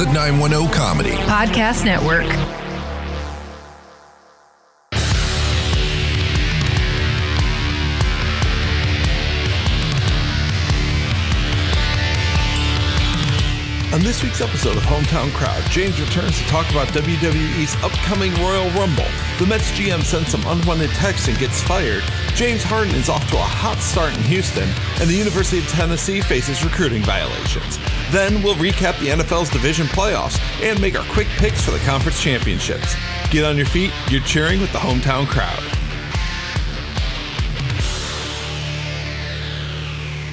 The 910 Comedy Podcast Network. On this week's episode of Hometown Crowd, James returns to talk about WWE's upcoming Royal Rumble. The Mets GM sends some unwanted texts and gets fired. James Harden is off to a hot start in Houston, and the University of Tennessee faces recruiting violations. Then we'll recap the NFL's division playoffs and make our quick picks for the conference championships. Get on your feet, you're cheering with the Hometown Crowd.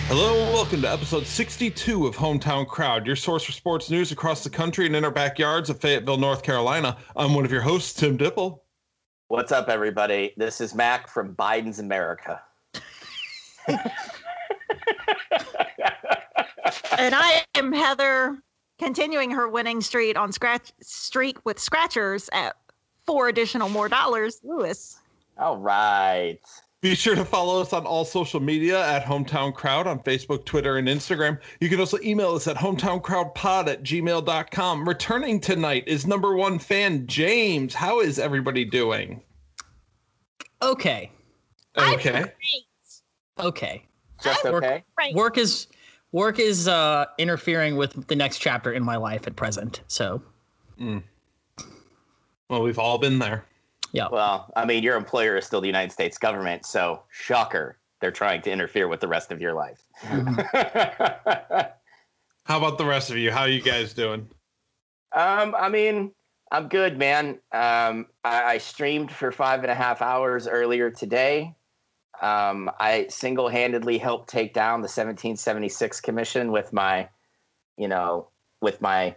Hello and welcome to episode 62 of Hometown Crowd, your source for sports news across the country and in our backyards of Fayetteville, North Carolina. I'm one of your hosts, Tim Dipple. What's up, everybody? This is Mac from Biden's America. and I am Heather, continuing her winning streak on scratch streak with scratchers at four additional more dollars. Lewis. All right. Be sure to follow us on all social media at Hometown Crowd on Facebook, Twitter, and Instagram. You can also email us at hometowncrowdpod at gmail.com. Returning tonight is number one fan James. How is everybody doing? Okay. Okay. Okay. Just Work- okay. Right. Work is work is uh interfering with the next chapter in my life at present. So Mm. Well, we've all been there. Yeah. Well, I mean, your employer is still the United States government, so shocker. They're trying to interfere with the rest of your life. How about the rest of you? How are you guys doing? um, I mean, I'm good, man. Um, I, I streamed for five and a half hours earlier today. Um, I single-handedly helped take down the 1776 Commission with my, you know, with my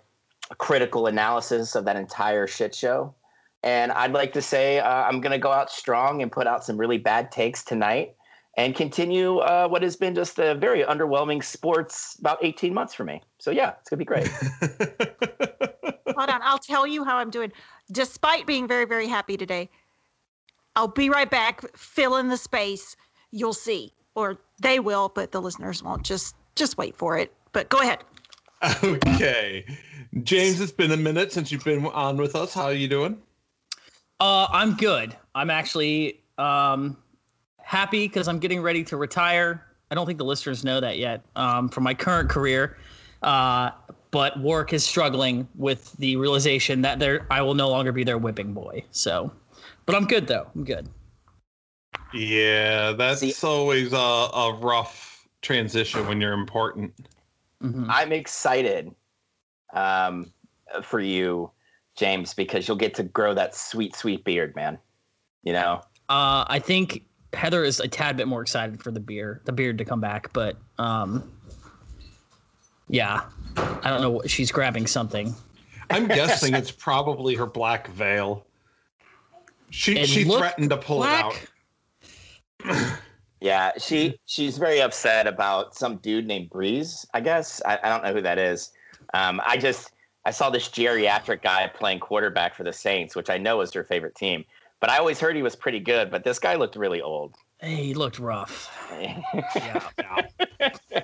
critical analysis of that entire shit show. And I'd like to say uh, I'm going to go out strong and put out some really bad takes tonight and continue uh, what has been just a very underwhelming sports about 18 months for me. So, yeah, it's going to be great. Hold on. I'll tell you how I'm doing. Despite being very, very happy today, I'll be right back. Fill in the space. You'll see. Or they will, but the listeners won't. Just just wait for it. But go ahead. okay. James, it's been a minute since you've been on with us. How are you doing? Uh I'm good. I'm actually um happy because I'm getting ready to retire. I don't think the listeners know that yet. Um from my current career. Uh but work is struggling with the realization that there I will no longer be their whipping boy. So but I'm good though. I'm good. Yeah, that's See- always a, a rough transition when you're important. Mhm. I'm excited um, for you, James, because you'll get to grow that sweet, sweet beard, man. You know? Uh, I think Heather is a tad bit more excited for the beer, the beard to come back, but um, yeah, I don't know. what She's grabbing something. I'm guessing it's probably her black veil. She It she threatened to pull black. it out. Yeah, she she's very upset about some dude named Brees. I guess I, I don't know who that is. Um, I just I saw this geriatric guy playing quarterback for the Saints, which I know is her favorite team. But I always heard he was pretty good. But this guy looked really old. He looked rough. Yeah, yeah.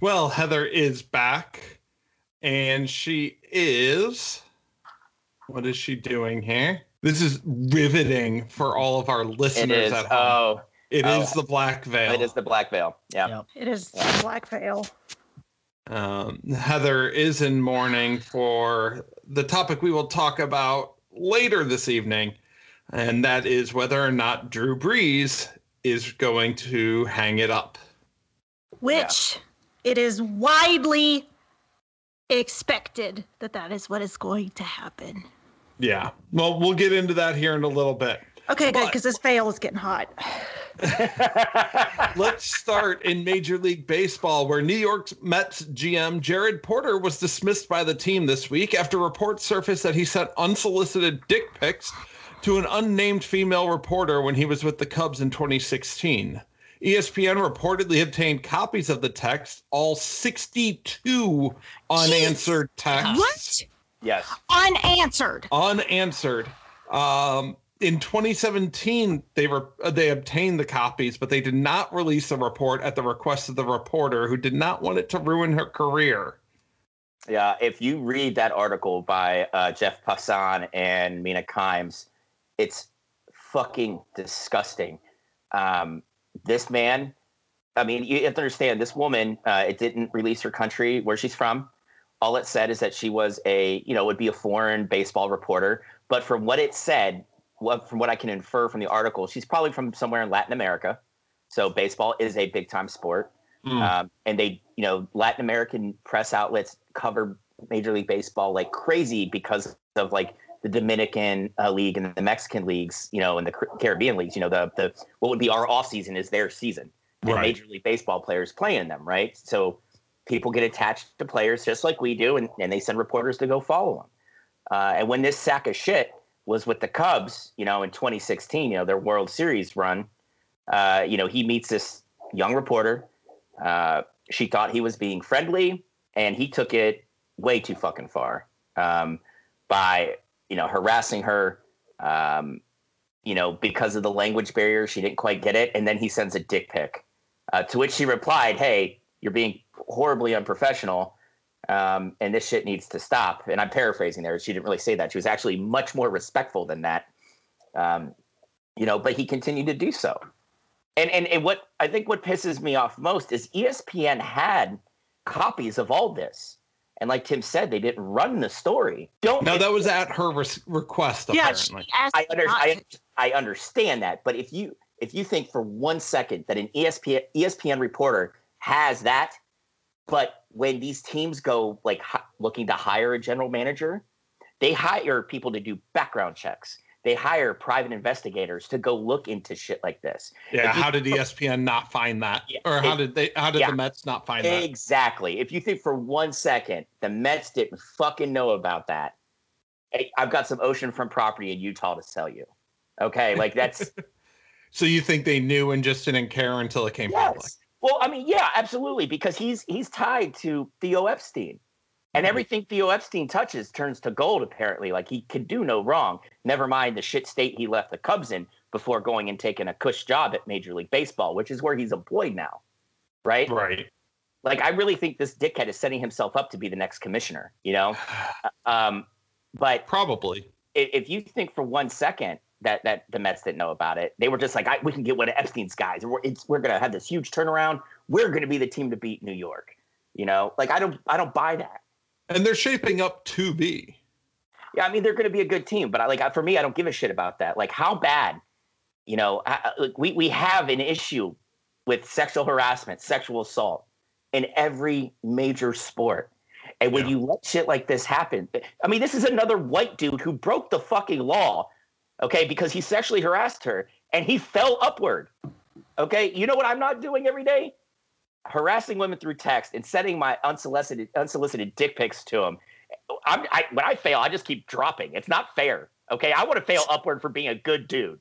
Well, Heather is back, and she is. What is she doing here? This is riveting for all of our listeners at home. Oh, It oh. is the black veil. it is the black veil. Yeah. Yeah. It is black veil. Um, Heather is in mourning for the topic we will talk about later this evening, and that is whether or not Drew Brees is going to hang it up. Which it is widely expected that that is what is going to happen. Yeah. Well, we'll get into that here in a little bit. Okay, good, because this fail is getting hot. Let's start in Major League Baseball, where New York Mets GM Jared Porter was dismissed by the team this week after reports surfaced that he sent unsolicited dick pics to an unnamed female reporter when he was with the Cubs in 2016. ESPN reportedly obtained copies of the text, all 62 unanswered texts What? yes. Unanswered. unanswered. Um, in 2017, they were they obtained the copies, but they did not release the report at the request of the reporter, who did not want it to ruin her career. Yeah, if you read that article by uh, Jeff Passan and Mina Kimes, it's fucking disgusting. Um, this man, I mean, you have to understand this woman. Uh, it didn't release her country where she's from. All it said is that she was a, you know, would be a foreign baseball reporter. But from what it said, from what I can infer from the article, she's probably from somewhere in Latin America. So baseball is a big time sport. Mm. Um, and they, you know, Latin American press outlets cover Major League Baseball like crazy because of like the Dominican uh, league and the Mexican leagues, you know, and the Caribbean leagues. You know, the the what would be our off season is their season, and right. Major League Baseball players play in them, right? So people get attached to players just like we do, and, and they send reporters to go follow them. Uh, and when this sack of shit was with the Cubs, you know, in 2016, you know, their World Series run, uh, you know, he meets this young reporter uh, she thought he was being friendly, and he took it way too fucking far um, by you know harassing her. Um, you know, because of the language barrier, she didn't quite get it, and then he sends a dick pic. Uh, to which she replied, "Hey, you're being horribly unprofessional." Um, and this shit needs to stop. And I'm paraphrasing there. She didn't really say that. She was actually much more respectful than that. Um, you know, but he continued to do so and, and and what I think what pisses me off most is ESPN had copies of all this. And like Tim said, they didn't run the story. Don't no, that was at her request. Yeah, apparently. I, under, I, I understand that, but if you if you think for one second that an ESPN ESPN reporter has that, but when these teams go like looking to hire a general manager, they hire people to do background checks they hire private investigators to go look into shit like this. Yeah, how did ESPN not find that? Yeah, or how it, did they how did yeah, the Mets not find that? Exactly. If you think for one second the Mets didn't fucking know about that, hey, I've got some oceanfront property in Utah to sell you. Okay, like that's So you think they knew and just didn't care until it came yes. public? Well, I mean, yeah, absolutely, because he's he's tied to Theo Epstein. And mm-hmm. everything Theo Epstein touches turns to gold, apparently. Like he could do no wrong. Never mind the shit state he left the Cubs in before going and taking a cush job at Major League Baseball, which is where he's employed now. Right? Right. Like I really think this dickhead is setting himself up to be the next commissioner, you know? um, but probably if you think for one second that that the Mets didn't know about it, they were just like, we can get one of Epstein's guys, we're, we're going to have this huge turnaround. We're going to be the team to beat New York. You know, like I don't I don't buy that and they're shaping up to be. Yeah, I mean they're going to be a good team, but I, like for me, I don't give a shit about that. Like how bad, you know, I, like we we have an issue with sexual harassment, sexual assault in every major sport. And when yeah. you let shit like this happen, I mean, this is another white dude who broke the fucking law, okay, because he sexually harassed her and he fell upward. Okay, you know what I'm not doing every day? harassing women through text and sending my unsolicited unsolicited dick pics to them. I'm, I, when I fail, I just keep dropping. It's not fair. Okay, I want to fail upward for being a good dude.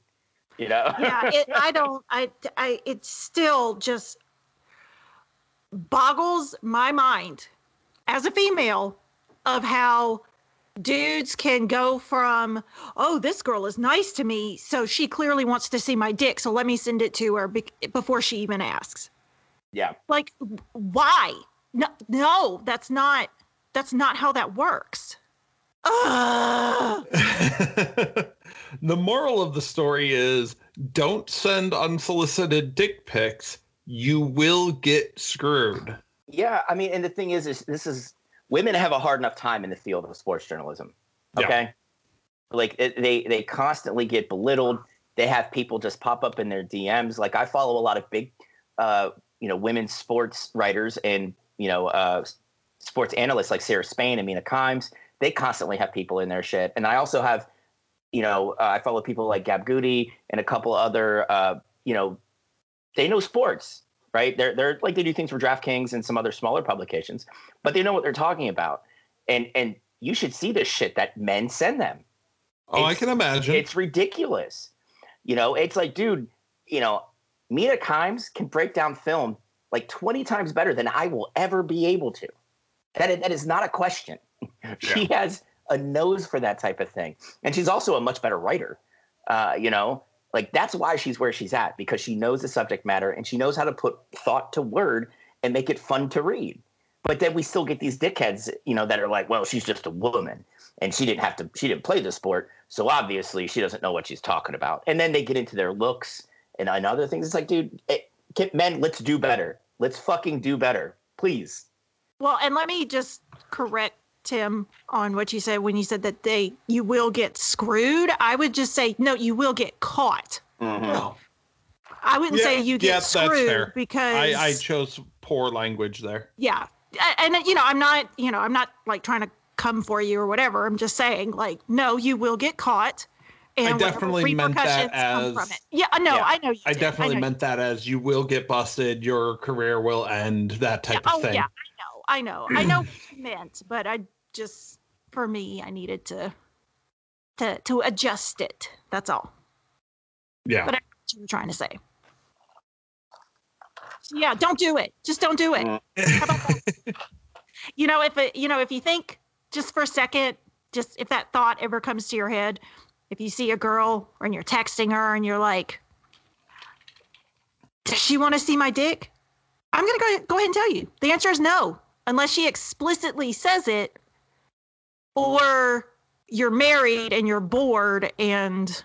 You know? yeah, it, I don't. I, I. It still just boggles my mind as a female of how dudes can go from oh this girl is nice to me so she clearly wants to see my dick so let me send it to her be- before she even asks yeah. Like why? No, no, that's not that's not how that works. the moral of the story is don't send unsolicited dick pics. You will get screwed. Yeah, I mean, and the thing is, is this is women have a hard enough time in the field of sports journalism. Okay, yeah. like it, they they constantly get belittled. They have people just pop up in their DMs. Like I follow a lot of big uh, you know women's sports writers and you know uh, sports analysts like Sarah Spain and Mina Kimes. They constantly have people in their shit, and I also have you know uh, I follow people like Gab Goody and a couple other uh, you know they know sports right they're they're like they do things for DraftKings and some other smaller publications but they know what they're talking about and and you should see this shit that men send them oh it's, I can imagine it's ridiculous you know it's like dude you know Mina Kimes can break down film like 20 times better than I will ever be able to. That, that is not a question. Yeah. she has a nose for that type of thing. And she's also a much better writer. Uh, you know, like that's why she's where she's at because she knows the subject matter and she knows how to put thought to word and make it fun to read. but then we still get these dickheads, you know, that are like, well, she's just a woman and she didn't have to, she didn't play the sport. So obviously she doesn't know what she's talking about. And then they get into their looks and, and other things. It's like, dude, eh, it, men, let's do better. Let's fucking do better, please. Well, and let me just correct Tim on what you said when you said that they you will get screwed. I would just say no, you will get caught. Mhm. I wouldn't Yeah, say you get yeah, that's screwed fair. because I, I chose poor language there. yeah, and you know I'm not you know I'm not like trying to come for you or whatever. I'm just saying like no, you will get caught. And whatever definitely meant that repercussions come from as- Yeah, no, Yeah. I know you. I did. definitely know you meant that as you will get busted, your career will end, that type Yeah, of oh thing. yeah, I know, I know, I know what you meant, but I just for me, I needed to to to adjust it. That's all. Yeah. But I know what you were trying to say. So, yeah, don't do it. Just don't do it. Mm. How about that? you know, if it, you know, if you think just for a second, just if that thought ever comes to your head, if you see a girl and you're texting her and you're like, "Does she want to see my dick?" I'm gonna go go ahead and tell you. The answer is no, unless she explicitly says it, or you're married and you're bored and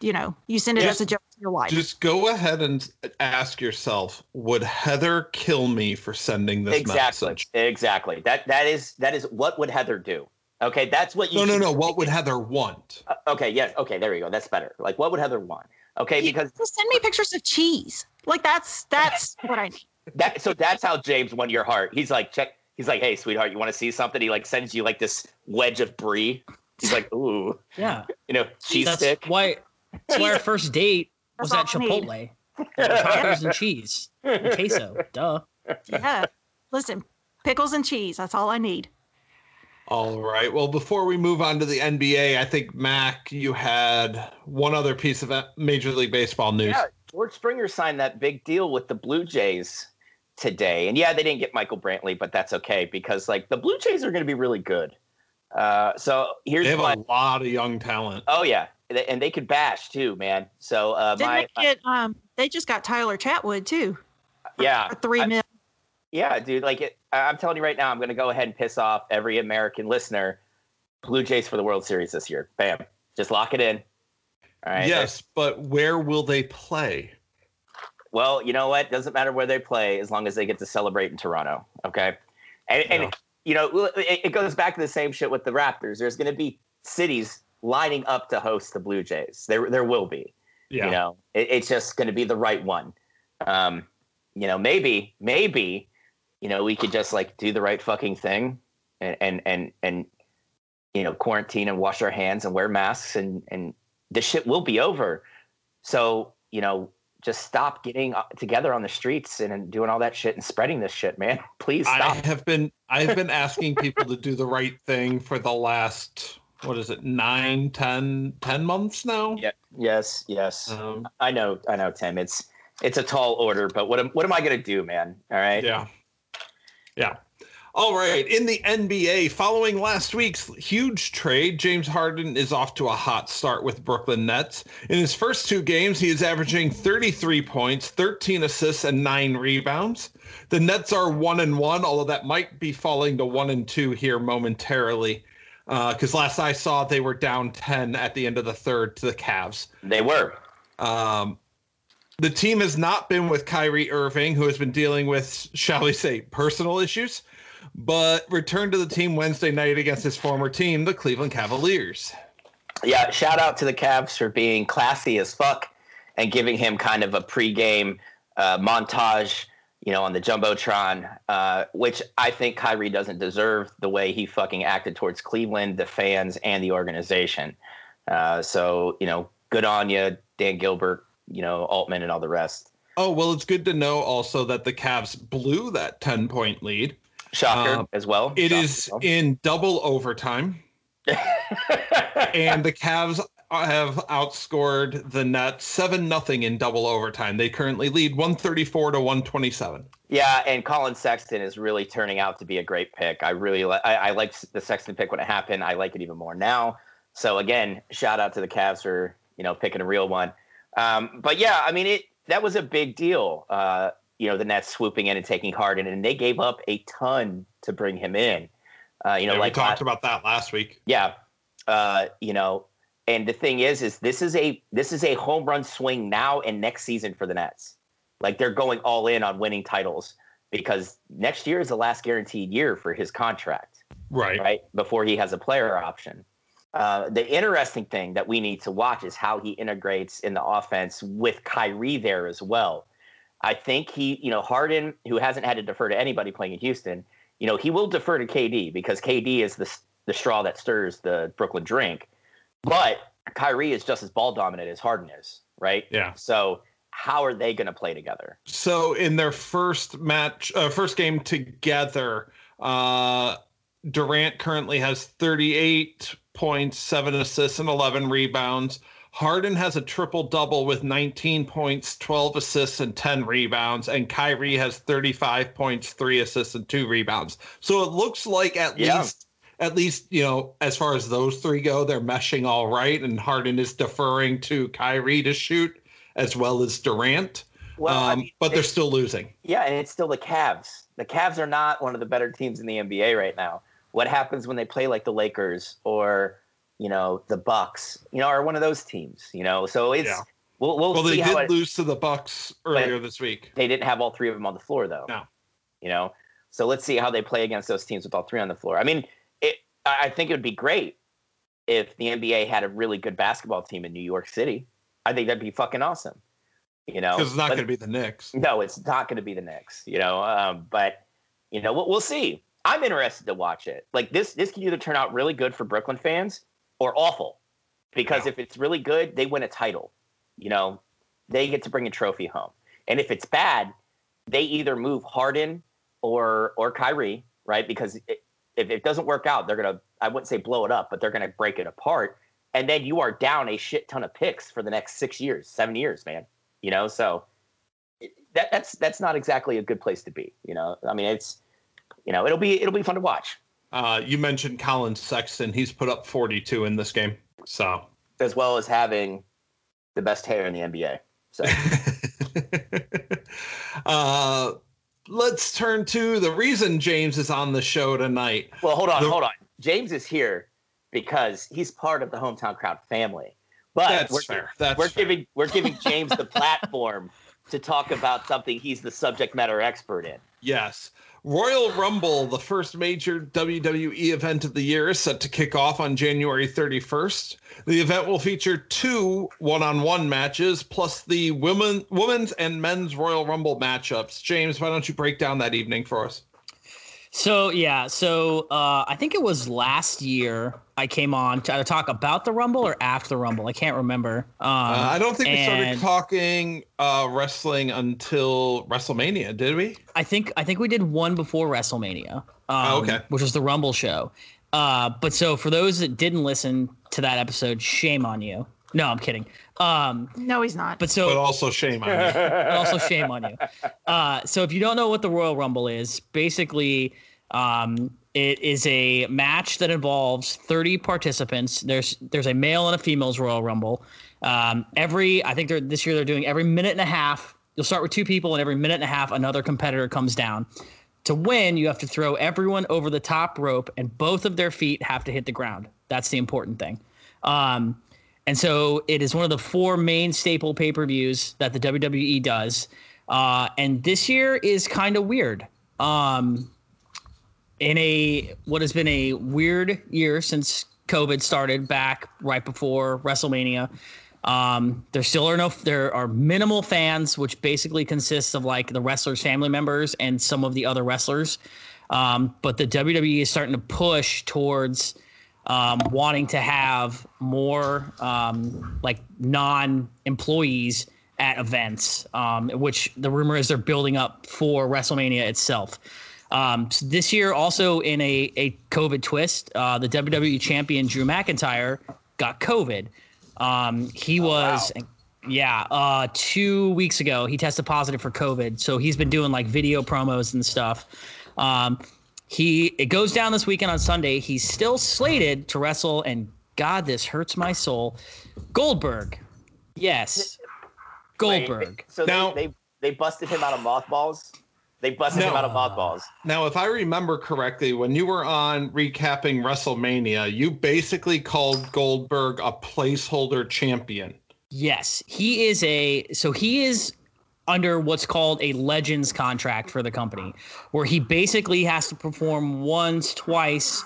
you know you send it Yeah. as a joke to your wife. Just go ahead and ask yourself, would Heather kill me for sending this exactly message? exactly that that is that is what would heather do okay that's what you No, no, no. What would Heather want? Uh, okay yes okay there you go that's better like what would heather want okay You- because just send me pictures of cheese. Like that's that's what I need. that so that's how james won your heart he's like check he's like hey sweetheart you want to see something he like sends you like this wedge of brie he's like ooh Yeah, you know cheese that's stick why. That's why our first date was at That's all I need. Chipotle. Tacos and cheese, and queso. Duh. Yeah. Listen, pickles and cheese. That's all I need. All right. Well, before we move on to the NBA, I think Mac, you had one other piece of uh, Major League Baseball news. Yeah, George Springer signed that big deal with the Blue Jays today, and yeah, they didn't get Michael Brantley, but that's okay because like the Blue Jays are going to be really good. Uh, so here's They have my a lot of young talent. oh yeah, and they could bash too, man. So uh, Didn't my they get um they just got Tyler Chatwood too. for- Yeah, For three I- mil. yeah, dude, like it, I- I'm telling you right now, I'm going to go ahead and piss off every American listener. Blue Jays for the World Series this year. Bam, just lock it in. All right. yes, but where will they play? Well, you know what? Doesn't matter where they play as long as they get to celebrate in Toronto. Okay. And, Yeah. and you know, it, it goes back to the same shit with the Raptors. There's going to be cities lining up to host the Blue Jays. There, there will be. Yeah. You know, it, it's just going to be the right one. Um, you know, maybe, maybe, you know, we could just like do the right fucking thing and and and and you know, quarantine and wash our hands and wear masks and and this shit will be over. So, you know, just stop getting uh, together on the streets and, and doing all that shit and spreading this shit, man. Please I have been I've been asking people to do the right thing for the last what is it nine, ten, ten months now. Yeah. Yes, yes. Um, I know, I know, Tim. It's it's a tall order, but what am what am I gonna do, man? All right. yeah. Yeah. All right. In the NBA, following last week's huge trade, James Harden is off to a hot start with Brooklyn Nets. In his first two games, he is averaging 33 points, 13 assists, and nine rebounds. The Nets are one and one, although that might be falling to one and two here momentarily. Because last I saw, they were down 10 at the end of the third to the Cavs. They were. Um, the team has not been with Kyrie Irving, who has been dealing with, shall we say, personal issues, but returned to the team Wednesday night against his former team, the Cleveland Cavaliers. Yeah, shout out to the Cavs for being classy as fuck and giving him kind of a pregame uh, montage, you know, on the jumbotron, uh, which I think Kyrie doesn't deserve the way he fucking acted towards Cleveland, the fans, and the organization. Uh, so you know, good on you, Dan Gilbert, you know, Altman, and all the rest. Oh, well, it's good to know also that the Cavs blew that 10 point lead. Shocker Um, as well. It Shocker is in double overtime, and the Cavs have outscored the Nets 7 nothing in double overtime. They currently lead 134 to 127. Yeah, and Colin Sexton is really turning out to be a great pick. I really li- I, I liked the Sexton pick when it happened. I like it even more now. So again, shout out to the Cavs for you know picking a real one. Um, but yeah, I mean it that was a big deal. Uh, you know the Nets swooping in and taking Harden, and they gave up a ton to bring him in. Uh, you know, Yeah, like we talked la- about that last week. yeah, uh, you know, and the thing is, is this is a this is a home run swing now and next season for the Nets. Like they're going all in on winning titles because next year is the last guaranteed year for his contract Right. right? Before he has a player option. Uh, the interesting thing that we need to watch is how he integrates in the offense with Kyrie there as well. I think he, you know, Harden, who hasn't had to defer to anybody playing in Houston, you know, he will defer to KD because KD is the the straw that stirs the Brooklyn drink. But Kyrie is just as ball dominant as Harden is, right? Yeah. So how are they going to play together? So in their first match, uh, first game together, uh, Durant currently has 38 points, seven assists, and 11 rebounds. Harden has a triple double with 19 points, 12 assists, and 10 rebounds. And Kyrie has 35 points, three assists, and two rebounds. So it looks like at Yeah. least, at least, you know, as far as those three go, they're meshing all right. And Harden is deferring to Kyrie to shoot as well as Durant. Well, I um, mean, but they're still losing. Yeah, and it's still the Cavs. The Cavs are not one of the better teams in the NBA right now. What happens when they play like the Lakers or you know the Bucks? You know, are one of those teams. You know, so it's Yeah. we'll we'll, Well, they did it, lose to the Bucks earlier this week. they didn't have all three of them on the floor though. No. You know, so let's see how they play against those teams with all three on the floor. I mean, it. I think it would be great if the NBA had a really good basketball team in New York City. I think that'd be fucking awesome. You know, Because it's not going to be the Knicks. no, it's not going to be the Knicks, you know. Um, but you know, we'll, we'll see. I'm interested to watch it. Like this, this could either turn out really good for Brooklyn fans or awful, because Yeah. if it's really good, they win a title. You know, they get to bring a trophy home, and if it's bad, they either move Harden or or Kyrie, right? Because it, if it doesn't work out, they're gonna I wouldn't say blow it up, but they're gonna break it apart, and then you are down a shit ton of picks for the next six years, seven years, man. You know, so that that's that's not exactly a good place to be. You know, I mean, it's you know, it'll be it'll be fun to watch Uh, you mentioned Colin Sexton. He's put up 42 in this game. So. as well as having the best hair in the NBA. So uh, let's turn to the reason James is on the show tonight. well, hold on, The- hold on. James is here because he's part of the hometown crowd family. But That's we're, fair. That's we're fair. giving we're giving James the platform to talk about something he's the subject matter expert in. Yes. Royal Rumble, the first major WWE event of the year, is set to kick off on January 31st. The event will feature two one-on-one matches, plus the women, women's and men's Royal Rumble matchups. James, why don't you break down that evening for us? So yeah, so uh, I think it was last year I came on to talk about the Rumble or after the Rumble. I can't remember. Um, Uh, I don't think we started talking uh, wrestling until WrestleMania, did we? I think I think we did one before WrestleMania. Um, Oh, okay. Which was the Rumble show. Uh, but so for those that didn't listen to that episode, shame on you. No, I'm kidding. Um, No, he's not. but so But also shame on you. also shame on you. Uh, so if you don't know what the Royal Rumble is, basically, um, it is a match that involves 30 participants. There's there's a male and a female's Royal Rumble. Um, every I think they're this year they're doing every minute and a half. You'll start with two people, and every minute and a half another competitor comes down. To win, you have to throw everyone over the top rope, and both of their feet have to hit the ground. That's the important thing. Um, and so it is one of the four main staple pay per views that the WWE does. Uh, and this year is kind of weird. Um, in a what has been a weird year since COVID started back right before WrestleMania. Um, there still are no there are minimal fans, which basically consists of like the wrestlers' family members and some of the other wrestlers. Um, but the WWE is starting to push towards um, wanting to have more um, like non-employees at events, um, which the rumor is they're building up for WrestleMania itself. Um, so this year, also in a, a COVID twist, uh, the WWE champion Drew McIntyre got COVID. Um, he was, yeah, uh, two weeks ago, he tested positive for COVID. So he's been doing like video promos and stuff. Um, he it goes down this weekend on Sunday. He's still slated to wrestle, and God, this hurts my soul. Goldberg, yes, Wait, Goldberg. so Now- they, they they busted him out of mothballs. They busted him out of mothballs. Now, if I remember correctly, when you were on recapping WrestleMania, you basically called Goldberg a placeholder champion. Yes, he is a so he is under what's called a legends contract for the company, where he basically has to perform once, twice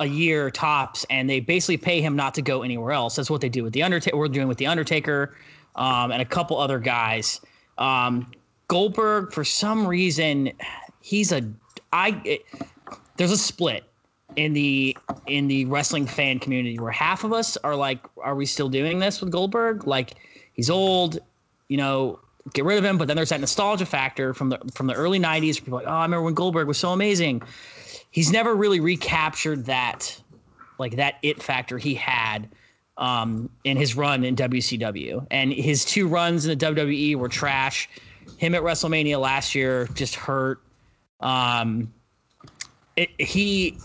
a year tops, and they basically pay him not to go anywhere else. That's what they do with the Undertaker. We're doing with the Undertaker, um, and a couple other guys. Um, Goldberg, for some reason, he's a I. It, there's a split in the in the wrestling fan community where half of us are like, are we still doing this with Goldberg? Like he's old, you know, get rid of him. But then there's that nostalgia factor from the from the early '90s. People like, oh, I remember when Goldberg was so amazing. He's never really recaptured that, like that it factor he had um, in his run in WCW, and his two runs in the WWE were trash. Him at WrestleMania last year just hurt. Um, it, he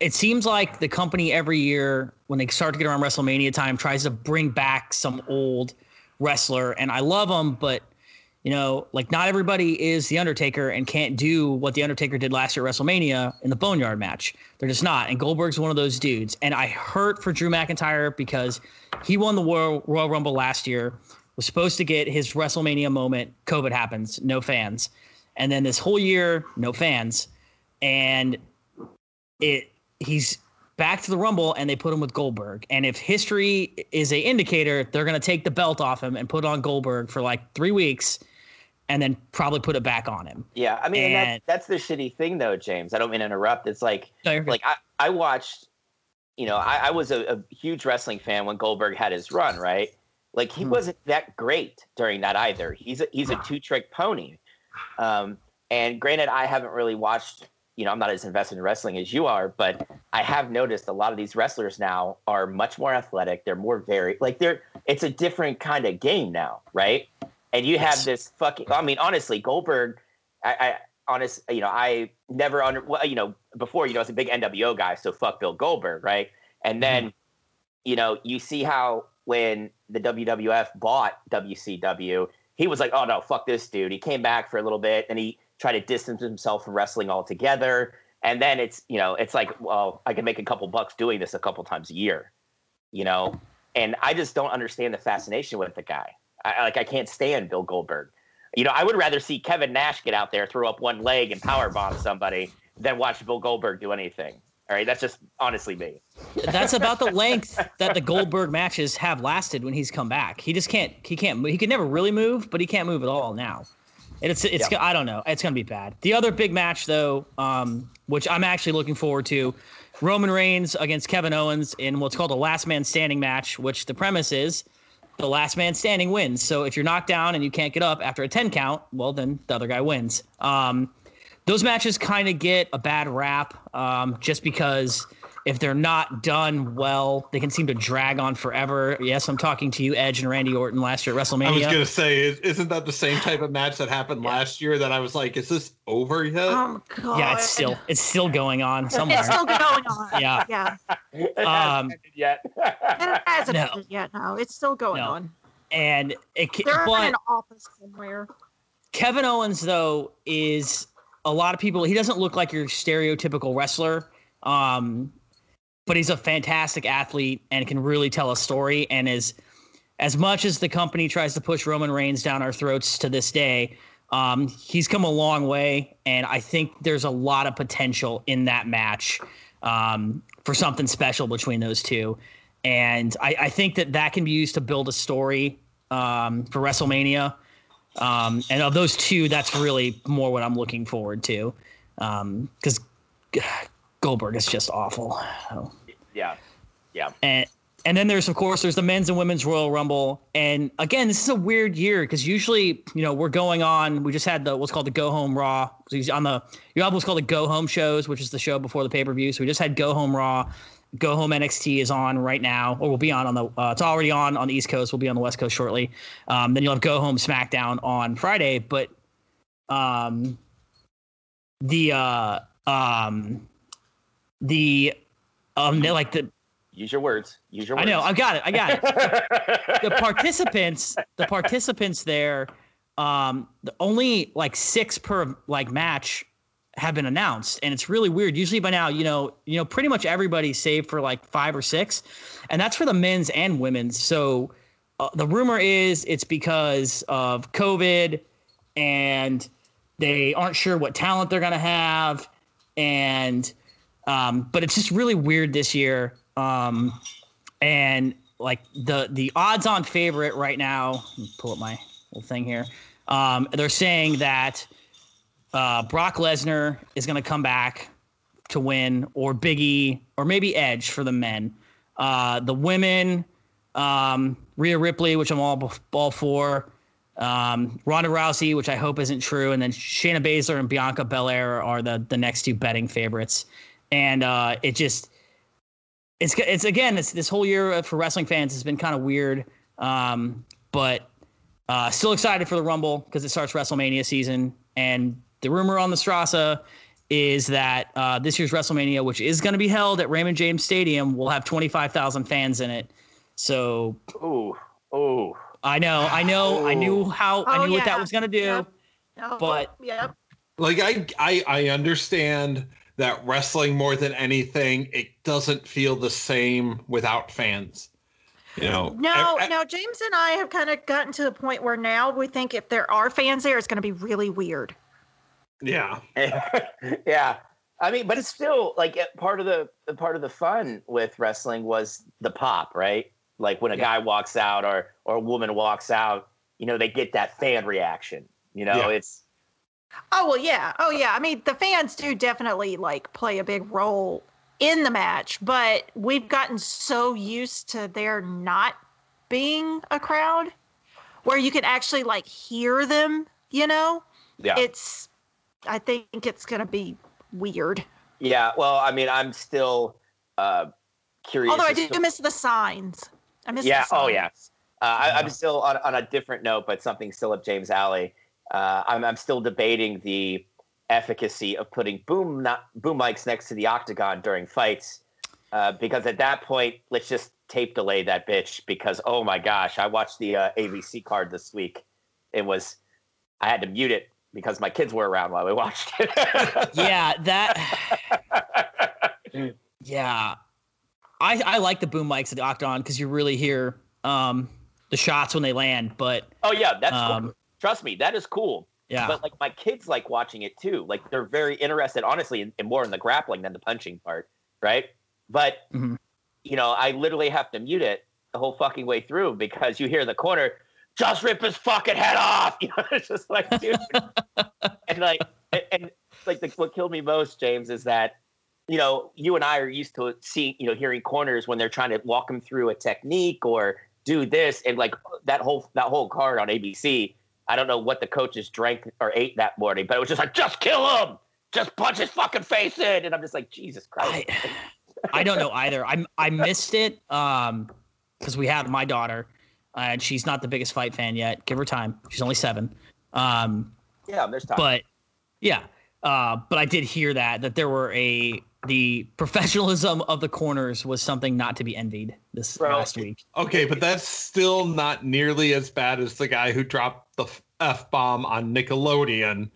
it seems like the company every year when they start to get around WrestleMania time tries to bring back some old wrestler and I love them but you know like not everybody is the Undertaker and can't do what the Undertaker did last year at WrestleMania in the Boneyard match. They're just not and Goldberg's one of those dudes. And I hurt for Drew McIntyre because he won the Royal, Royal Rumble last year was supposed to get his WrestleMania moment. COVID happens no fans. And then this whole year no fans. And it he's back to the Rumble and they put him with Goldberg. And if history is a indicator, they're going to take the belt off him and put it on Goldberg for like three weeks, and then probably put it back on him. Yeah, I mean, and And- that's, that's the shitty thing, though, James. I don't mean to interrupt. It's like, No, like I, I watched, you know, I, I was a, a huge wrestling fan when Goldberg had his run, right? Like he Hmm. wasn't that great during that either. He's a, he's a two trick pony. Um, and granted, I haven't really watched. You know, I'm not as invested in wrestling as you are, but I have noticed a lot of these wrestlers now are much more athletic. They're more varied. Like they're, it's a different kind of game now, right? And you have this fucking. I mean, honestly, Goldberg. I, I honest, you know, I never under. Well, you know, before you know, I was a big NWO guy, so fuck Bill Goldberg, right? And then, mm-hmm. you know, you see how when the WWF bought WCW, he was like, "Oh no, fuck this dude." He came back for a little bit, and he tried to distance himself from wrestling altogether. And then it's, you know, it's like, well, I can make a couple bucks doing this a couple times a year, you know. And I just don't understand the fascination with the guy. I, like, I can't stand Bill Goldberg. You know, I would rather see Kevin Nash get out there, throw up one leg, and power bomb somebody than watch Bill Goldberg do anything. All right, that's just honestly me. That's about the length that the Goldberg matches have lasted when he's come back. He just can't. He can't. He can never really move, but he can't move at all now. It's it's. Yeah. I don't know. It's gonna be bad. The other big match though, um, which I'm actually looking forward to, Roman Reigns against Kevin Owens in what's called a last man standing match. Which the premise is, the last man standing wins. So if you're knocked down and you can't get up after a 10 count, well then the other guy wins. Um, those matches kind of get a bad rap um, just because if they're not done well, they can seem to drag on forever. Yes, I'm talking to you, Edge and Randy Orton last year at WrestleMania. I was gonna say, is- isn't that the same type of match that happened last year? That I was like, is this over yet? Oh god. yeah, it's still it's still going on somewhere. It's still going on. Yeah. Yeah. it Um, hasn't ended yet. It hasn't No. ended yet. No, it's still going No. on. and it ca- They're in an office somewhere. Kevin Owens though is a lot of people. He doesn't look like your stereotypical wrestler, um, but he's a fantastic athlete and can really tell a story. And is as much as the company tries to push Roman Reigns down our throats to this day, um, he's come a long way. And I think there's a lot of potential in that match um, for something special between those two. And I, I think that that can be used to build a story um, for WrestleMania. Um, and of those two, that's really more what I'm looking forward to. Because Goldberg is just awful. So, yeah. Yeah. and and then there's of course there's the men's and women's Royal Rumble. And again, this is a weird year because usually you know we're going on. We just had the what's called the Go Home Raw So he's on the your album was called the Go Home shows, which is the show before the pay per view. So we just had Go Home Raw. Go Home NXT is on right now, or will be on on the. Uh, it's already on on the East Coast. We'll be on the West Coast shortly. Um, then you'll have Go Home SmackDown on Friday. But um, the uh, um, the um, they like the Use your words. Use your words. I know I got it. I got it the participants the participants there um, the only like six per like match have been announced, and it's really weird. Usually by now, you know, you know, pretty much everybody saved for like five or six, and that's for the men's and women's. So uh, the rumor is it's because of COVID, and they aren't sure what talent they're gonna have, and um, but it's just really weird this year. Um, and like the the odds on favorite right now, pull up my little thing here. Um, they're saying that uh, Brock Lesnar is going to come back to win, or Biggie, or maybe Edge for the men. Uh, the women, um, Rhea Ripley, which I'm all all for. Um, Ronda Rousey, which I hope isn't true, and then Shayna Baszler and Bianca Belair are the the next two betting favorites. And uh, it just it's it's again it's this whole year for wrestling fans has been kind of weird. Um, but uh, still excited for the Rumble because it starts WrestleMania season, and the rumor on the Strasse is that uh, this year's WrestleMania, which is going to be held at Raymond James Stadium, will have 25,000 fans in it. So, oh, oh, I know, I know, I knew how, I Oh, knew what that was going to do. Yep. Oh, But- yeah. Like I, I, I understand that wrestling more than anything, it doesn't feel the same without fans. You know, No, e- James and I have kind of gotten to the point where now we think if there are fans there, it's going to be really weird. yeah, yeah. I mean, but it's still like part of the part of the fun with wrestling was the pop, right? Like when a Yeah. guy walks out or or a woman walks out, you know, they get that fan reaction. You know, Yeah. it's Oh well, yeah. Oh yeah. I mean, the fans do definitely like play a big role in the match, but we've gotten so used to there not being a crowd where you can actually like hear them. You know, yeah. it's. I think it's gonna be weird. Yeah, well, I mean, I'm still uh, curious. Although I do to- miss the signs. I miss. Yeah, The oh, yeah. Uh, I, I'm still on, on a different note, but something still up James Alley. Uh, I'm, I'm still debating the efficacy of putting boom not, boom mics next to the octagon during fights, uh, because at that point, let's just tape delay that bitch. Because oh my gosh, I watched the uh, ABC card this week. It was I had to mute it because my kids were around while we watched it. Yeah, that. Yeah, I I like the boom mics at the Octagon because you really hear um the shots when they land. But oh yeah, that's cool. Trust me, that is cool. yeah, But like my kids like watching it too. Like they're very interested, honestly, in, in more in the grappling than the punching part, right? But Mhm. you know, I literally have to mute it the whole fucking way through because you hear the corner, just rip his fucking head off. You know, it's just like, dude, and like, and, and like the, what killed me most, James, is that you know you and I are used to seeing, you know, hearing corners when they're trying to walk them through a technique or do this, and like that whole that whole card on ABC. I don't know what the coaches drank or ate that morning, but it was just like, just kill him, just punch his fucking face in, and I'm just like, Jesus Christ. I, I don't know either. I I missed it um because we have my daughter, and she's not the biggest fight fan yet. Give her time. She's only seven. Um, yeah, there's time. but yeah, uh, but I did hear that that there were a the professionalism of the corners was something not to be envied this Bro. last week. okay, but that's still not nearly as bad as the guy who dropped the f bomb on Nickelodeon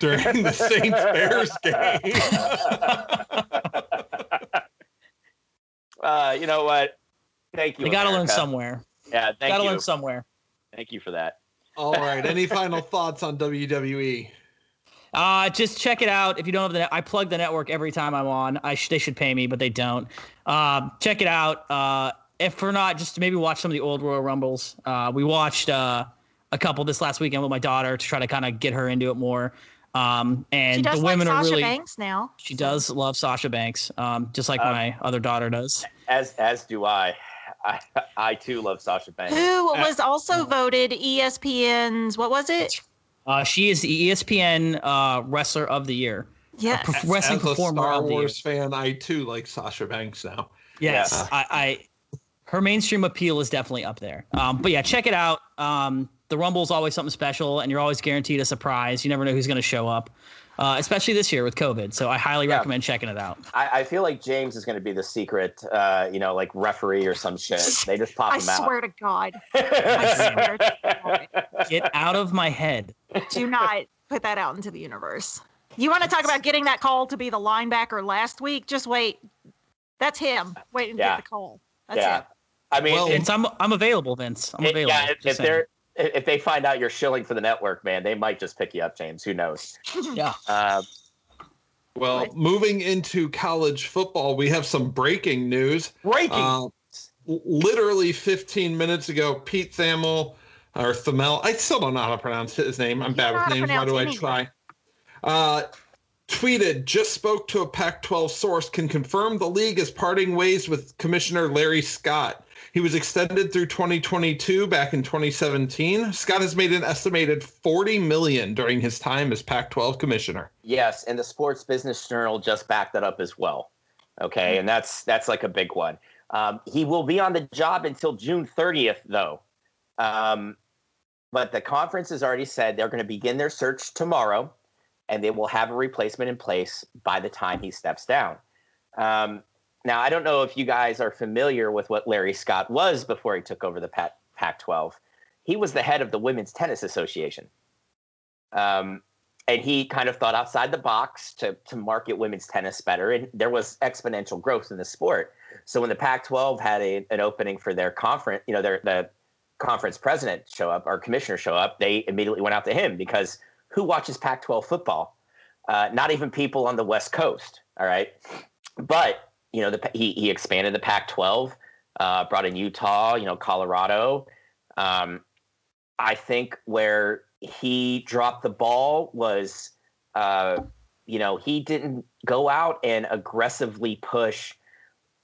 during the Saints Bears game. uh, you know what? Thank you. They got to learn somewhere. Yeah, thank Got to you. learn somewhere. Thank you for that. All right, any final thoughts on? WWE? Uh, just check it out. If you don't have the, net- I plug the network every time I'm on. I sh- they should pay me, but they don't. Um, check it out. Uh, if for not, just maybe watch some of the old Royal Rumbles. Uh, we watched uh, a couple this last weekend with my daughter to try to kind of get her into it more. Um, and She does the like women Sasha are really. Banks now. She does love Sasha Banks, um, just like Um, my other daughter does. As as do I. I I too love Sasha Banks. Who was also voted ESPN's? What was it? Uh, she is the ESPN uh, Wrestler of the Year, Yeah. Perf- wrestling As a performer Star of the year. Wars fan, I too like Sasha Banks now. Yes, Yeah. I, I her mainstream appeal is definitely up there. Um, but yeah, check it out. Um, the Rumble is always something special, and you're always guaranteed a surprise. You never know who's going to show up, uh, especially this year with COVID. So I highly Yeah. recommend checking it out. I, I feel like James is going to be the secret, uh, you know, like referee or some shit. They just pop I him out. swear to God, I swear to God, Get out of my head. do not put that out into the universe. You want to talk about getting that call to be the linebacker last week? Just wait. That's him. Wait and Yeah. get the call. That's yeah. it. I mean, Well, it- Vince, I'm I'm available, Vince. I'm it- available. yeah, if, Just if saying. They're if they find out you're shilling for the network, man, they might just pick you up, James. Who knows? yeah. Uh, Well, Right. moving into college football, we have some breaking news. breaking. Uh, literally 15 minutes ago, Pete Thamel or Thamel, I still don't know how to pronounce his name. I'm You bad with names. Why do I pronounce try? Uh, tweeted, just spoke to a Pac 12 source, can confirm the league is parting ways with Commissioner Larry Scott. He was extended through 2022 back in 2017. Scott has made an estimated 40 million during his time as Pac 12 commissioner. Yes, and the Sports Business Journal just backed that up as well. Okay, and that's that's like a big one. Um, he will be on the job until June 30th, though. Um, but the conference has already said they're going to begin their search tomorrow, and they will have a replacement in place by the time he steps down. Um, now, I don't know if you guys are familiar with what Larry Scott was before he took over the Pac- Pac-12. He was the head of the Women's Tennis Association. Um, and he kind of thought outside the box to to market women's tennis better and there was exponential growth in the sport so when the pac-12 had a, an opening for their conference you know their the conference president show up or commissioner show up they immediately went out to him because who watches pac-12 football uh, not even people on the west coast all right but you know the, he, he expanded the pac-12 uh, brought in utah you know colorado um, i think where he dropped the ball was uh, you know he didn't go out and aggressively push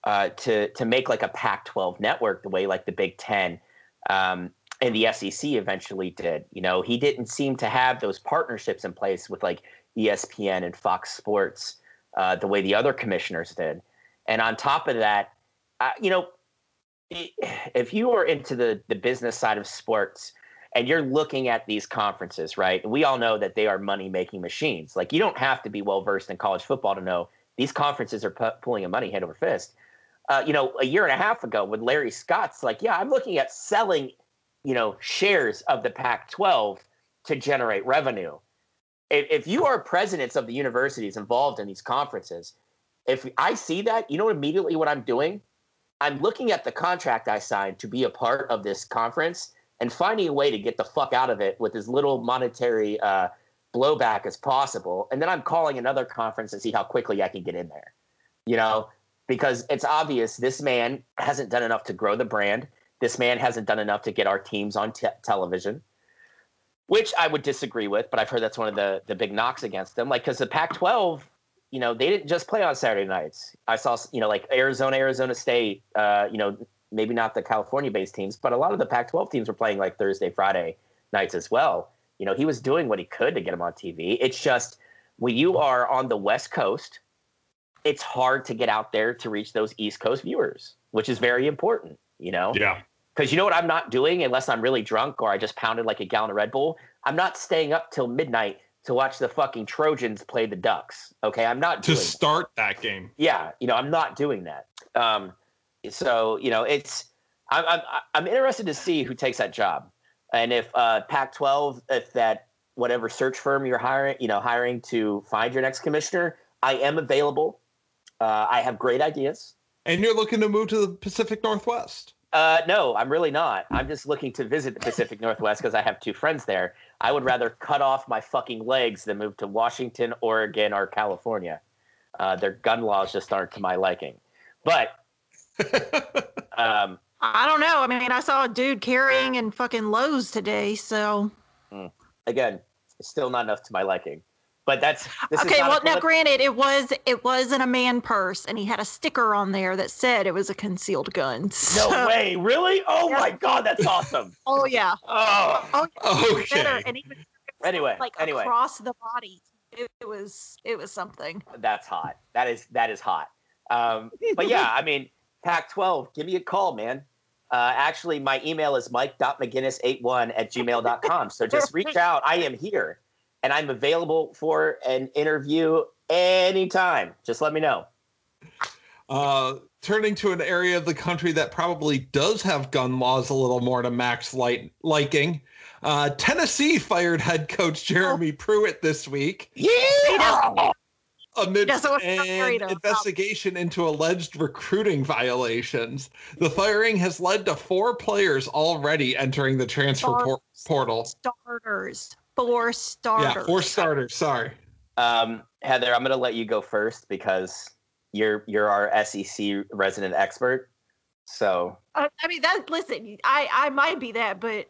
uh, to to make like a Pac-12 network the way like the Big Ten um, and the SEC eventually did. You know he didn't seem to have those partnerships in place with like ESPN and Fox Sports uh, the way the other commissioners did. And on top of that, uh, you know, if you are into the the business side of sports and you're looking at these conferences, right? We all know that they are money making machines. Like you don't have to be well versed in college football to know these conferences are pu- pulling a money hand over fist. Uh, you know, a year and a half ago, when Larry Scott's like, yeah, I'm looking at selling, you know, shares of the Pac-12 to generate revenue. If, if you are presidents of the universities involved in these conferences, if I see that, you know immediately what I'm doing? I'm looking at the contract I signed to be a part of this conference and finding a way to get the fuck out of it with as little monetary uh, blowback as possible. And then I'm calling another conference to see how quickly I can get in there. You know, because it's obvious this man hasn't done enough to grow the brand. This man hasn't done enough to get our teams on te- television, which I would disagree with. But I've heard that's one of the the big knocks against them. Like because the Pac-12, you know, they didn't just play on Saturday nights. I saw, you know, like Arizona, Arizona State, uh, you know, maybe not the California-based teams, but a lot of the Pac-12 teams were playing like Thursday, Friday nights as well. You know, he was doing what he could to get them on TV. It's just when you are on the West Coast, it's hard to get out there to reach those East Coast viewers, which is very important. You know, Yeah. because you know what I'm not doing unless I'm really drunk or I just pounded like a gallon of Red Bull. I'm not staying up till midnight to watch the fucking Trojans play the Ducks. Okay, I'm not To doing. that start that game. yeah you know i'm not doing that um so you know it's i'm i'm, I'm interested to see who takes that job and if uh pac 12 if that whatever search firm you're hiring you know hiring to find your next commissioner i am available uh, i have great ideas And you're looking to move to the Pacific Northwest. uh, no, I'm really not. I'm just looking to visit the Pacific Northwest because I have two friends there. I would rather cut off my fucking legs than move to Washington, Oregon, or California. Uh, their gun laws just aren't to my liking. But um, I don't know. I mean, I saw a dude carrying in fucking Lowe's today. So again, it's still not enough to my liking. But that's this is okay. not Well, now granted, it was it was in a man purse, and he had a sticker on there that said it was a concealed gun. No way, really? Oh Yeah. my god, that's awesome. Oh yeah. Oh, Oh yeah. Better. And even anyway, like anyway, across the body. It, it was it was something. that's hot. That is that is hot. Um, but yeah, I mean, Pac-12, give me a call, man. Uh, actually, my email is mike.mcginnis81 at gmail.com. So just reach out. I am here and I'm available for an interview anytime. Just let me know. Uh, turning to an area of the country that probably does have gun laws a little more to Mac's light, liking. Uh, Tennessee fired head coach Jeremy Pruitt this week. Yeah. Amidst That's what an worried about. investigation into alleged recruiting violations, the firing has led to four players already entering the transfer por- portal. Starters. Four starters. Yeah, four starters. Sorry. Um, Heather, I'm going to let you go first because you're you're our SEC resident expert. So Uh, I mean, that. Listen, I I might be that, but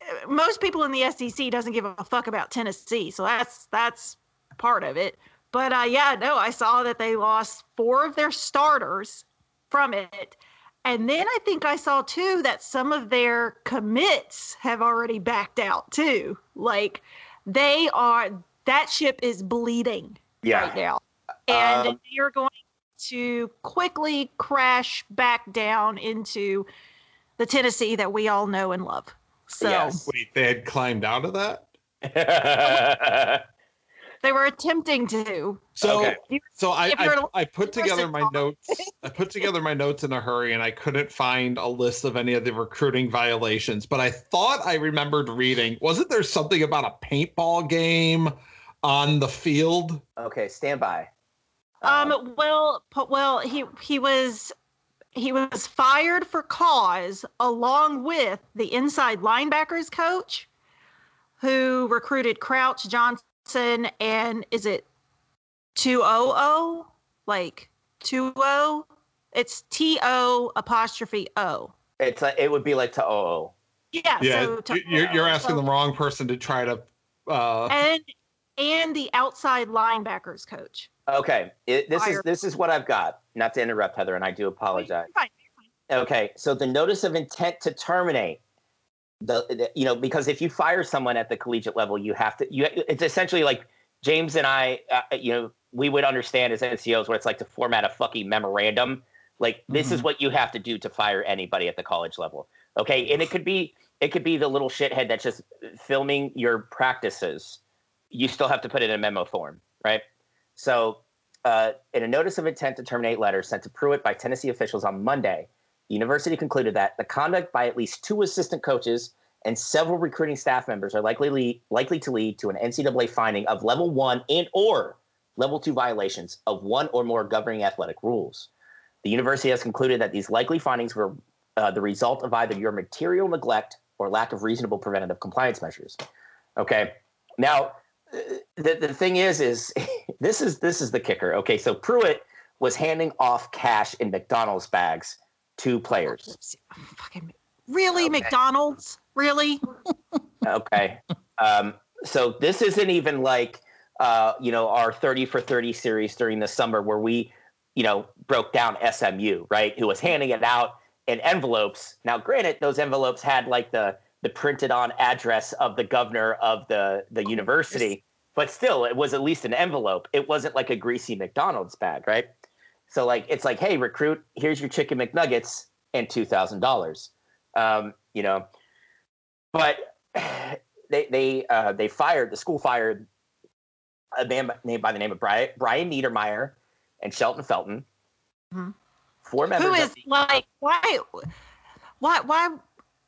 uh, most people in the SEC doesn't give a fuck about Tennessee, so that's that's part of it. But uh, yeah, no, I saw that they lost four of their starters from it, and then I think I saw too that some of their commits have already backed out too. Like they are that ship is bleeding right now. And Um, you're going to quickly crash back down into the Tennessee that we all know and love. So Yes. Wait, they had climbed out of that? they were attempting to. So Okay. so I, I I put together my notes. I put together my notes in a hurry and I couldn't find a list of any of the recruiting violations, but I thought I remembered reading. Wasn't there something about a paintball game on the field? okay, stand by. Um, well, well, he he was he was fired for cause along with the inside linebackers coach who recruited Crouch Johnson and is it 200 like 20 it's T O apostrophe O. it's like, it would be like to oh. Yeah, Yeah, so to- you- you're, you're asking so- the wrong person to try to. Uh, and and the outside linebackers coach. Okay, it, this is this is what I've got. Not to interrupt, Heather, and I do apologize. Fine. Okay, so the notice of intent to terminate the, the- you know because if you fire someone at the collegiate level, you have to you it's essentially like James and I uh, you know we would understand as NCOs what it's like to format a fucking memorandum. Like this is what you have to do to fire anybody at the college level. Okay, and it could be it could be the little shithead that's just filming your practices. You still have to put it in a memo form, right? So, uh, in a notice of intent to terminate letter sent to Pruitt by Tennessee officials on Monday, the university concluded that the conduct by at least two assistant coaches and several recruiting staff members are likely lead, likely to lead to an NCAA finding of level one and or level two violations of one or more governing athletic rules. The university has concluded that these likely findings were uh, the result of either your material neglect or lack of reasonable preventative compliance measures. Okay, now uh, the the thing is, is this is this is the kicker. Okay, so Pruitt was handing off cash in McDonald's bags to players. Fucking really, Okay. McDonald's? Really? Okay. Um, so this isn't even like uh, you know our 30 for 30 series during the summer where we you know broke down SMU, right? Who was handing it out in envelopes. Now, granted, those envelopes had like the the printed on address of the governor of the the university, but still, it was at least an envelope. It wasn't like a greasy McDonald's bag, right? So like it's like, hey, recruit, here's your chicken McNuggets and two thousand dollars. Um, you know, but they they uh, they fired the school fired a man by- named by the name of Brian Brian Niedermeyer and Shelton Felton. Mhm. Four members. Who of is the- like why why why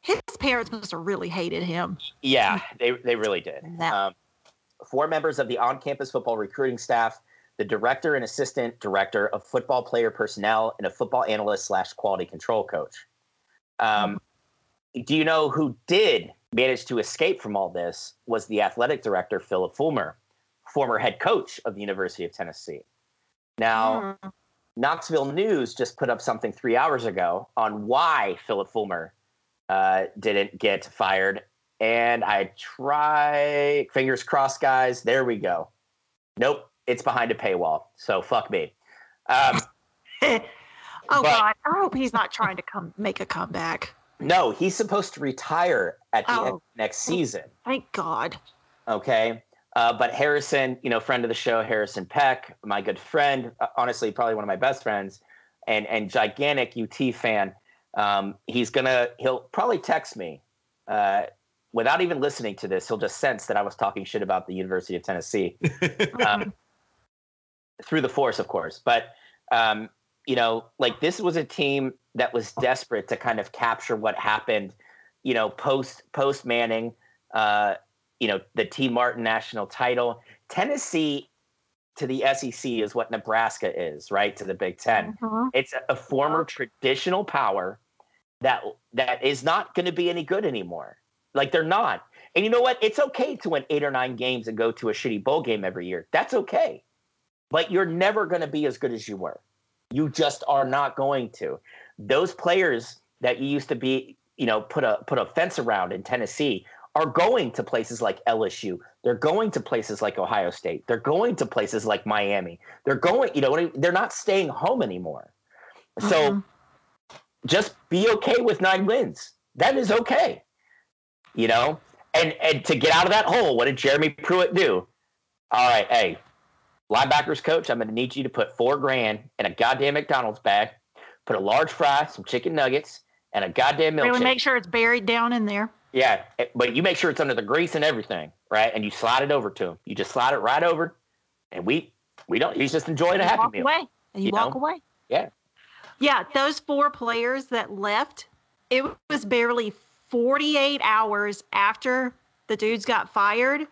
his parents must have really hated him. Yeah, they they really did. Um, four members of the on-campus football recruiting staff, the director and assistant director of football player personnel, and a football analyst slash quality control coach. Um, do you know who did manage to escape from all this? Was the athletic director Phillip Fulmer, former head coach of the University of Tennessee. Now. Mm. Knoxville News just put up something three hours ago on why Phillip Fulmer uh, didn't get fired. And I try, fingers crossed, guys. There we go. Nope, it's behind a paywall. So fuck me. Um, oh But- God! I hope he's not trying to come make a comeback. no, he's supposed to retire at the end Oh. of next season. Thank God. Okay. Uh, but Harrison, you know, friend of the show, Harrison Peck, my good friend, uh, honestly, probably one of my best friends, and and gigantic UT fan. Um, he's gonna he'll probably text me uh, without even listening to this. He'll just sense that I was talking shit about the University of Tennessee um, through the force, of course. But um, you know, like this was a team that was desperate to kind of capture what happened, you know, post post Manning, uh, you know, the Tee Martin national title. Tennessee to the SEC is what Nebraska is, right? To the Big 10 Mhm. It's a, a former traditional power that that is not going to be any good anymore. Like they're not. And you know what? It's okay to win eight or nine games and go to a shitty bowl game every year. That's okay. But you're never going to be as good as you were. You just are not going to. Those players that you used to be, you know, put a put a fence around in Tennessee are going to places like LSU. They're going to places like Ohio State. They're going to places like Miami. They're going, you know, they're not staying home anymore. So Mhm. just be okay with nine wins. That is okay. You know? And and to get out of that hole, what did Jeremy Pruitt do? All right, hey, linebackers coach, I'm gonna need you to put four grand in a goddamn McDonald's bag, put a large fry, some chicken nuggets, and a goddamn milkshake. Really make sure it's buried down in there. Yeah, but you make sure it's under the grease and everything, right? And you slide it over to him. You just slide it right over, and we we don't. He's just enjoying a happy walk meal. away and you, you walk know? away. Yeah. Yeah, those four players that left, it was barely 48 hours after the dudes got fired.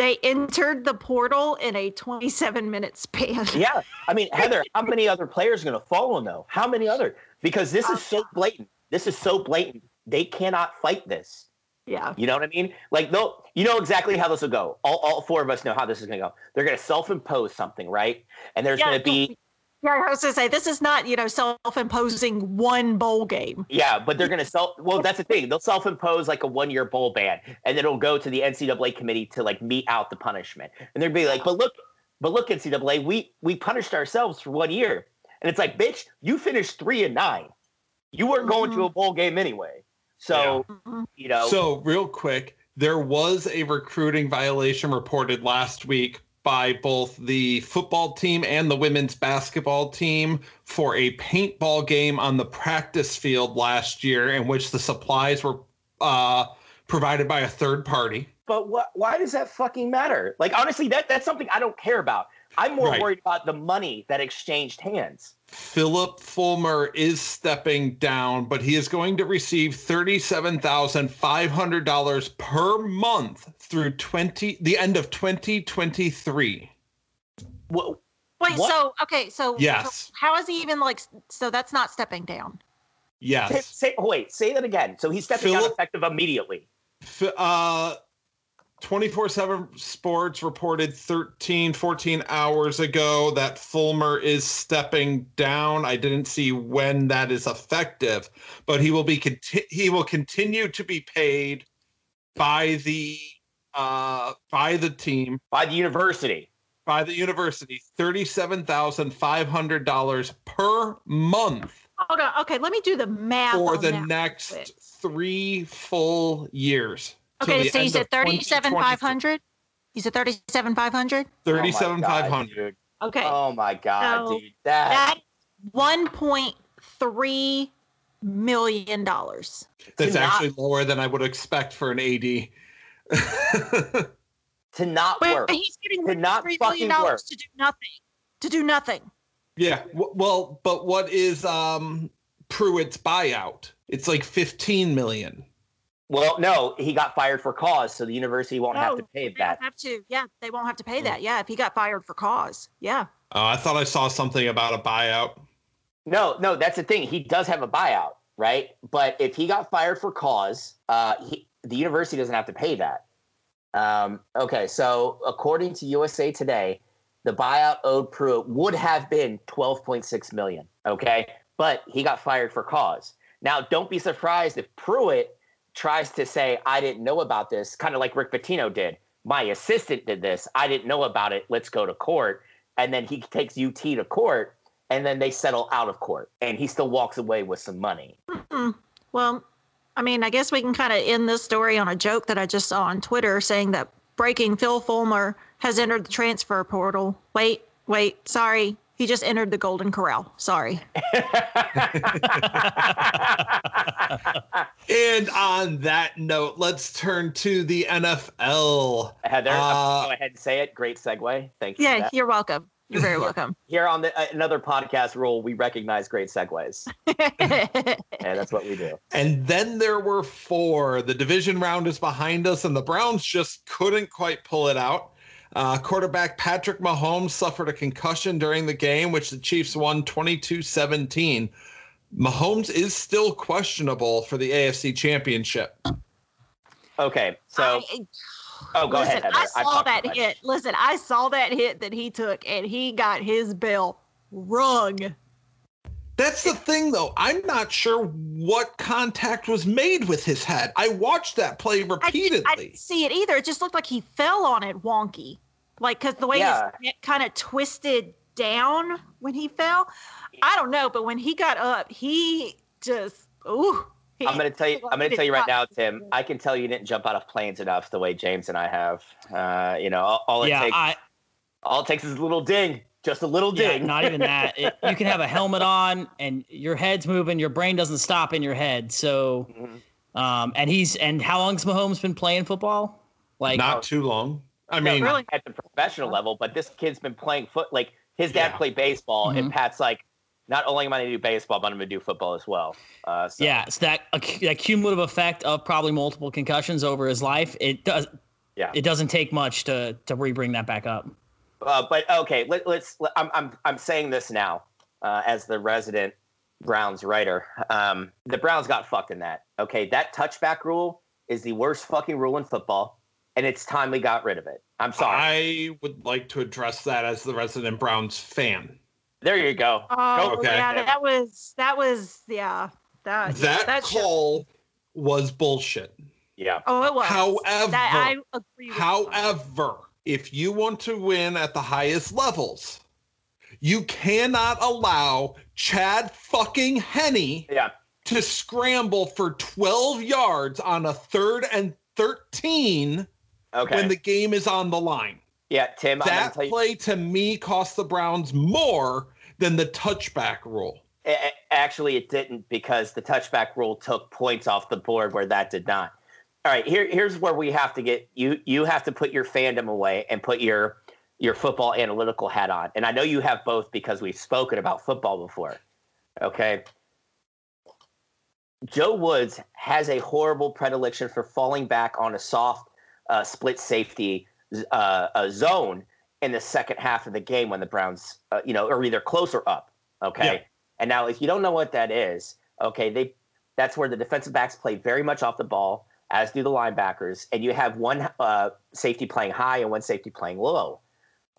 They entered the portal in a 27 minute span. Yeah, I mean, Heather, how many other players are going to follow though? How many other? Because this is so uh, blatant. This is so blatant. They cannot fight this. Yeah. You know what I mean? Like, they'll, you know exactly how this will go. All, all four of us know how this is going to go. They're going to self-impose something, right? And there's Yeah, going to be, Yeah, I was going to say, this is not, you know, self imposing one bowl game. yeah, but they're going to self. Well, that's the thing. They'll self-impose like a one-year bowl ban, and then it'll go to the NCAA committee to like mete out the punishment. And they'll be like, but look, but look, NCAA, we we punished ourselves for one year, and it's like, bitch, you finished three and nine. You weren't going to a bowl game anyway. So Mhm. you know, So, real quick, there was a recruiting violation reported last week by both the football team and the women's basketball team for a paintball game on the practice field last year, in which the supplies were uh, provided by a third party. but what? Why does that fucking matter? Like honestly, that that's something I don't care about. I'm more Right. worried about the money that exchanged hands. Phillip Fulmer is stepping down, but he is going to receive $37,500 per month through 20 the end of 2023. What, Wait, What? so, okay, so, Yes. so how is he even like, so that's not stepping down? say, Yes. say, wait, say that again. So he's stepping down effective immediately. Uh 24/7 Sports reported 13 14 hours ago that Fulmer is stepping down. I didn't see when that is effective, but he will be conti- he will continue to be paid by the uh by the team by the university. by the university $37,500 per month Hold on. Okay, let me do the math. for on the that. next quick. 3 full years. Till Okay, so you end said of 2023. 37,500? You said 37,500? Thirty-seven five Oh my God, hundred. dude. Okay. Oh my god, So dude. That, that $1.3 million. That's not- actually lower than I would expect for an AD. to not Wait, work. he's getting Could not $1.3 fucking million work. to do nothing. To do nothing. yeah. Well, but what is um Pruitt's buyout? It's like fifteen million. Well, no, he got fired for cause, so the university won't have to pay They that. have to. Yeah, they won't have to pay that. Yeah, if he got fired for cause. Yeah. Oh, I thought I saw something about a buyout. No, no, that's the thing. He does have a buyout, right? But if he got fired for cause, uh, he, the university doesn't have to pay that. Um, okay, so according to USA Today, the buyout owed Pruitt would have been 12.6 million. Okay, but he got fired for cause. Now, don't be surprised if Pruitt tries to say, "I didn't know about this," kind of like Rick Pitino did. My assistant did this. I didn't know about it. Let's go to court. And then he takes UT to court, and then they settle out of court, and he still walks away with some money. Hmm. Well, I mean, I guess we can kind of end this story on a joke that I just saw on Twitter saying that breaking Phil Fulmer has entered the transfer portal. Wait, wait, sorry. He just entered the Golden Corral. Sorry. And on that note, let's turn to the NFL. Heather, Uh, go ahead and say it. Great segue. Thank you. for Yeah, that. you're welcome. You're very welcome. Here on the, uh, another podcast rule, we recognize great segues, and that's what we do. And then there were four. The division round is behind us, and the Browns just couldn't quite pull it out. Uh, quarterback Patrick Mahomes suffered a concussion during the game, which the Chiefs won 22 17. Mahomes is still questionable for the AFC Championship. Okay, so I- oh, go listen, ahead. Heather. I saw that hit. Listen, I saw that hit that he took, and he got his bell rung. That's the thing, though. I'm not sure what contact was made with his head. I watched that play repeatedly. I didn't see it either. It just looked like he fell on it wonky, like because the way Yeah. his neck kind of twisted down when he fell. I don't know, but when he got up, he just ooh. he- I'm gonna tell you. I'm gonna tell you right now, Tim. I can tell you didn't jump out of planes enough the way James and I have. Uh, you know, all, all it yeah, takes, I all it takes is a little ding, just a little yeah, not even that. It, you can have a helmet on and your head's moving, your brain doesn't stop in your head. So, Mhm. um, and he's and how long's Mahomes been playing football? Like not too long. I mean, really? at the professional level, but this kid's been playing foot. Like his dad Yeah. played baseball, and Mhm. Pat's like, not only am I going to do baseball, but I'm going to do football as well. Uh, so, Yeah, it's that, that cumulative effect of probably multiple concussions over his life. It does. Yeah. It doesn't take much to to re-bring that back up. Uh, but okay, let, let's. Let, I'm I'm I'm saying this now uh, as the resident Browns writer. Um, the Browns got fucked in that. Okay, that touchback rule is the worst fucking rule in football, and it's time we got rid of it. I'm sorry. I would like to address that as the resident Browns fan. there you go. Oh Okay. yeah, that was that was yeah that That, should- call was bullshit. Yeah. oh it was However, that I agree. With However, if you want to win at the highest levels, you cannot allow Chad fucking Henne Yeah. to scramble for 12 yards on a third and 13 Okay. when the game is on the line. yeah, Tim. I'm That play to me cost the Browns more than the touchback rule. A- Actually, it didn't because the touchback rule took points off the board where that did not. All right, here, here's where we have to get you. You have to put your fandom away and put your your football analytical hat on. And I know you have both because we've spoken about football before. Okay. Joe Woods has a horrible predilection for falling back on a soft uh, split safety uh, uh, zone in the second half of the game when the Browns, uh, you know, are either close or up. Okay. Yeah. And now, if you don't know what that is, okay, they that's where the defensive backs play very much off the ball, as do the linebackers, and you have one uh, safety playing high and one safety playing low.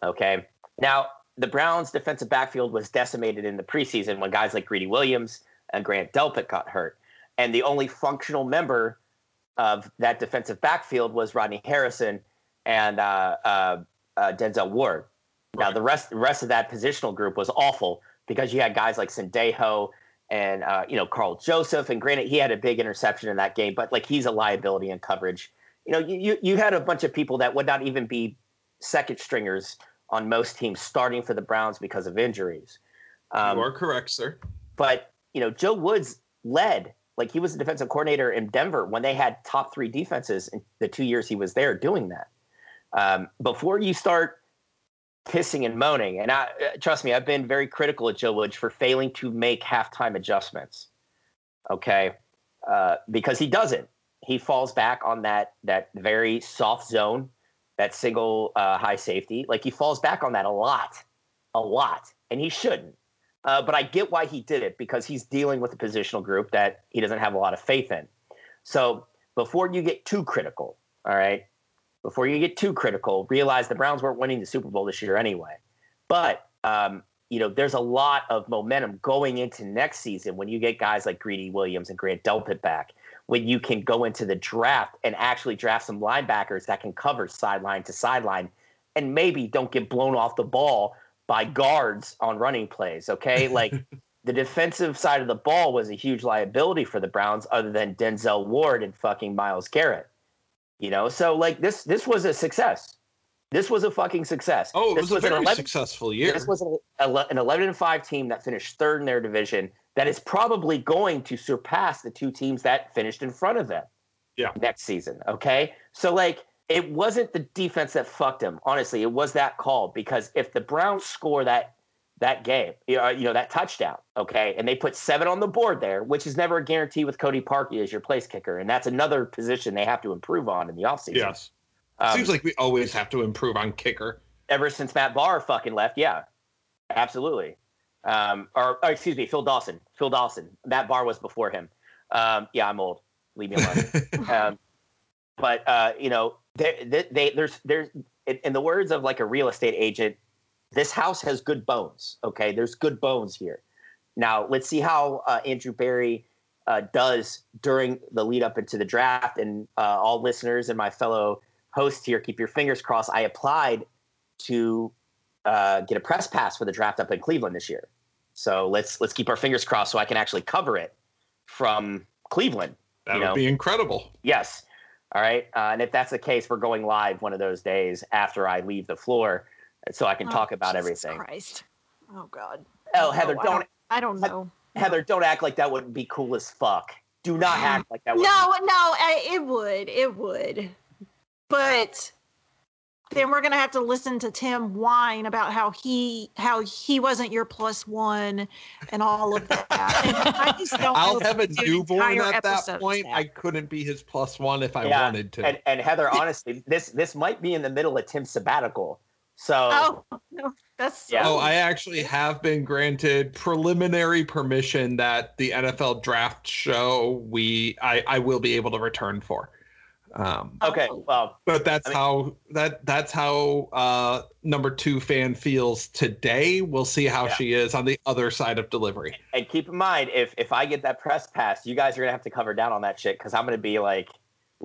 Okay. Now, the Browns' defensive backfield was decimated in the preseason when guys like Greedy Williams and Grant Delpit got hurt, and the only functional member of that defensive backfield was Rodney Harrison and uh, uh, uh, Denzel Ward. Now, the rest the rest of that positional group was awful because you had guys like Sendejo and uh, you know Karl Joseph, and granted he had a big interception in that game, but like he's a liability in coverage. You know, you you, had a bunch of people that would not even be second stringers on most teams starting for the Browns because of injuries. Um, you are correct, sir. but you know, Joe Woods led like he was the defensive coordinator in Denver when they had top three defenses in the two years he was there doing that. Um, before you start pissing and moaning, and I uh, trust me, I've been very critical of Joe Woods for failing to make halftime adjustments. Okay, uh, because he doesn't. He falls back on that that very soft zone, that single uh, high safety. Like he falls back on that a lot, a lot, and he shouldn't. Uh, but I get why he did it because he's dealing with a positional group that he doesn't have a lot of faith in. So before you get too critical, all right, before you get too critical, realize the Browns weren't winning the Super Bowl this year anyway. But um, you know, there's a lot of momentum going into next season when you get guys like Greedy Williams and Grant Delpit back. When you can go into the draft and actually draft some linebackers that can cover sideline to sideline, and maybe don't get blown off the ball by guards on running plays. Okay, like the defensive side of the ball was a huge liability for the Browns, other than Denzel Ward and fucking Myles Garrett. You know, so like this this was a success. This was a fucking success. Oh, it this was, a an very 11 successful year. This was an, an 11 and 5 team that finished third in their division that is probably going to surpass the two teams that finished in front of them Yeah. next season. Okay. So, like, it wasn't the defense that fucked them. Honestly, it was that call because if the Browns score that that game, you know, you know, that touchdown, okay, and they put seven on the board there, which is never a guarantee with Cody Parkey as your place kicker. And that's another position they have to improve on in the offseason. yes. Um, Seems like we always have to improve on kicker. ever since Matt Bahr fucking left. Yeah, absolutely. Um, or, or excuse me, Phil Dawson. Phil Dawson. Matt Bahr was before him. Um, yeah, I'm old. Leave me alone. um, but uh, you know, they, they, they, there's there's in, in the words of like a real estate agent, this house has good bones. Okay, there's good bones here. Now let's see how uh, Andrew Berry uh, does during the lead up into the draft. And uh, all listeners and my fellow hosts here, keep your fingers crossed. I applied to uh, get a press pass for the draft up in Cleveland this year. So let's let's keep our fingers crossed so I can actually cover it from Cleveland. That would know. be incredible. Yes. All right. Uh, and if that's the case, we're going live one of those days after I leave the floor, so I can Oh, talk about Jesus everything. Christ. Oh God. Oh, Heather, No, I don't I don't know. Heather, don't act like that wouldn't be cool as fuck. Do not act like that. Would No, no, I, it would, it would, but then we're gonna have to listen to Tim whine about how he how he wasn't your plus one and all of that. I just don't. I'll have a we newborn entire at that point. that. I couldn't be his plus one if I Yeah, wanted to. And, and Heather, honestly, this this might be in the middle of Tim's sabbatical. So oh no, that's Yeah. Oh, I actually have been granted preliminary permission that the NFL draft show we I, I will be able to return for. Um, okay, well, but that's I mean- how that that's how uh, number two fan feels today. We'll see how Yeah. she is on the other side of delivery. and keep in mind if if I get that press pass, you guys are gonna have to cover down on that shit because I'm gonna be like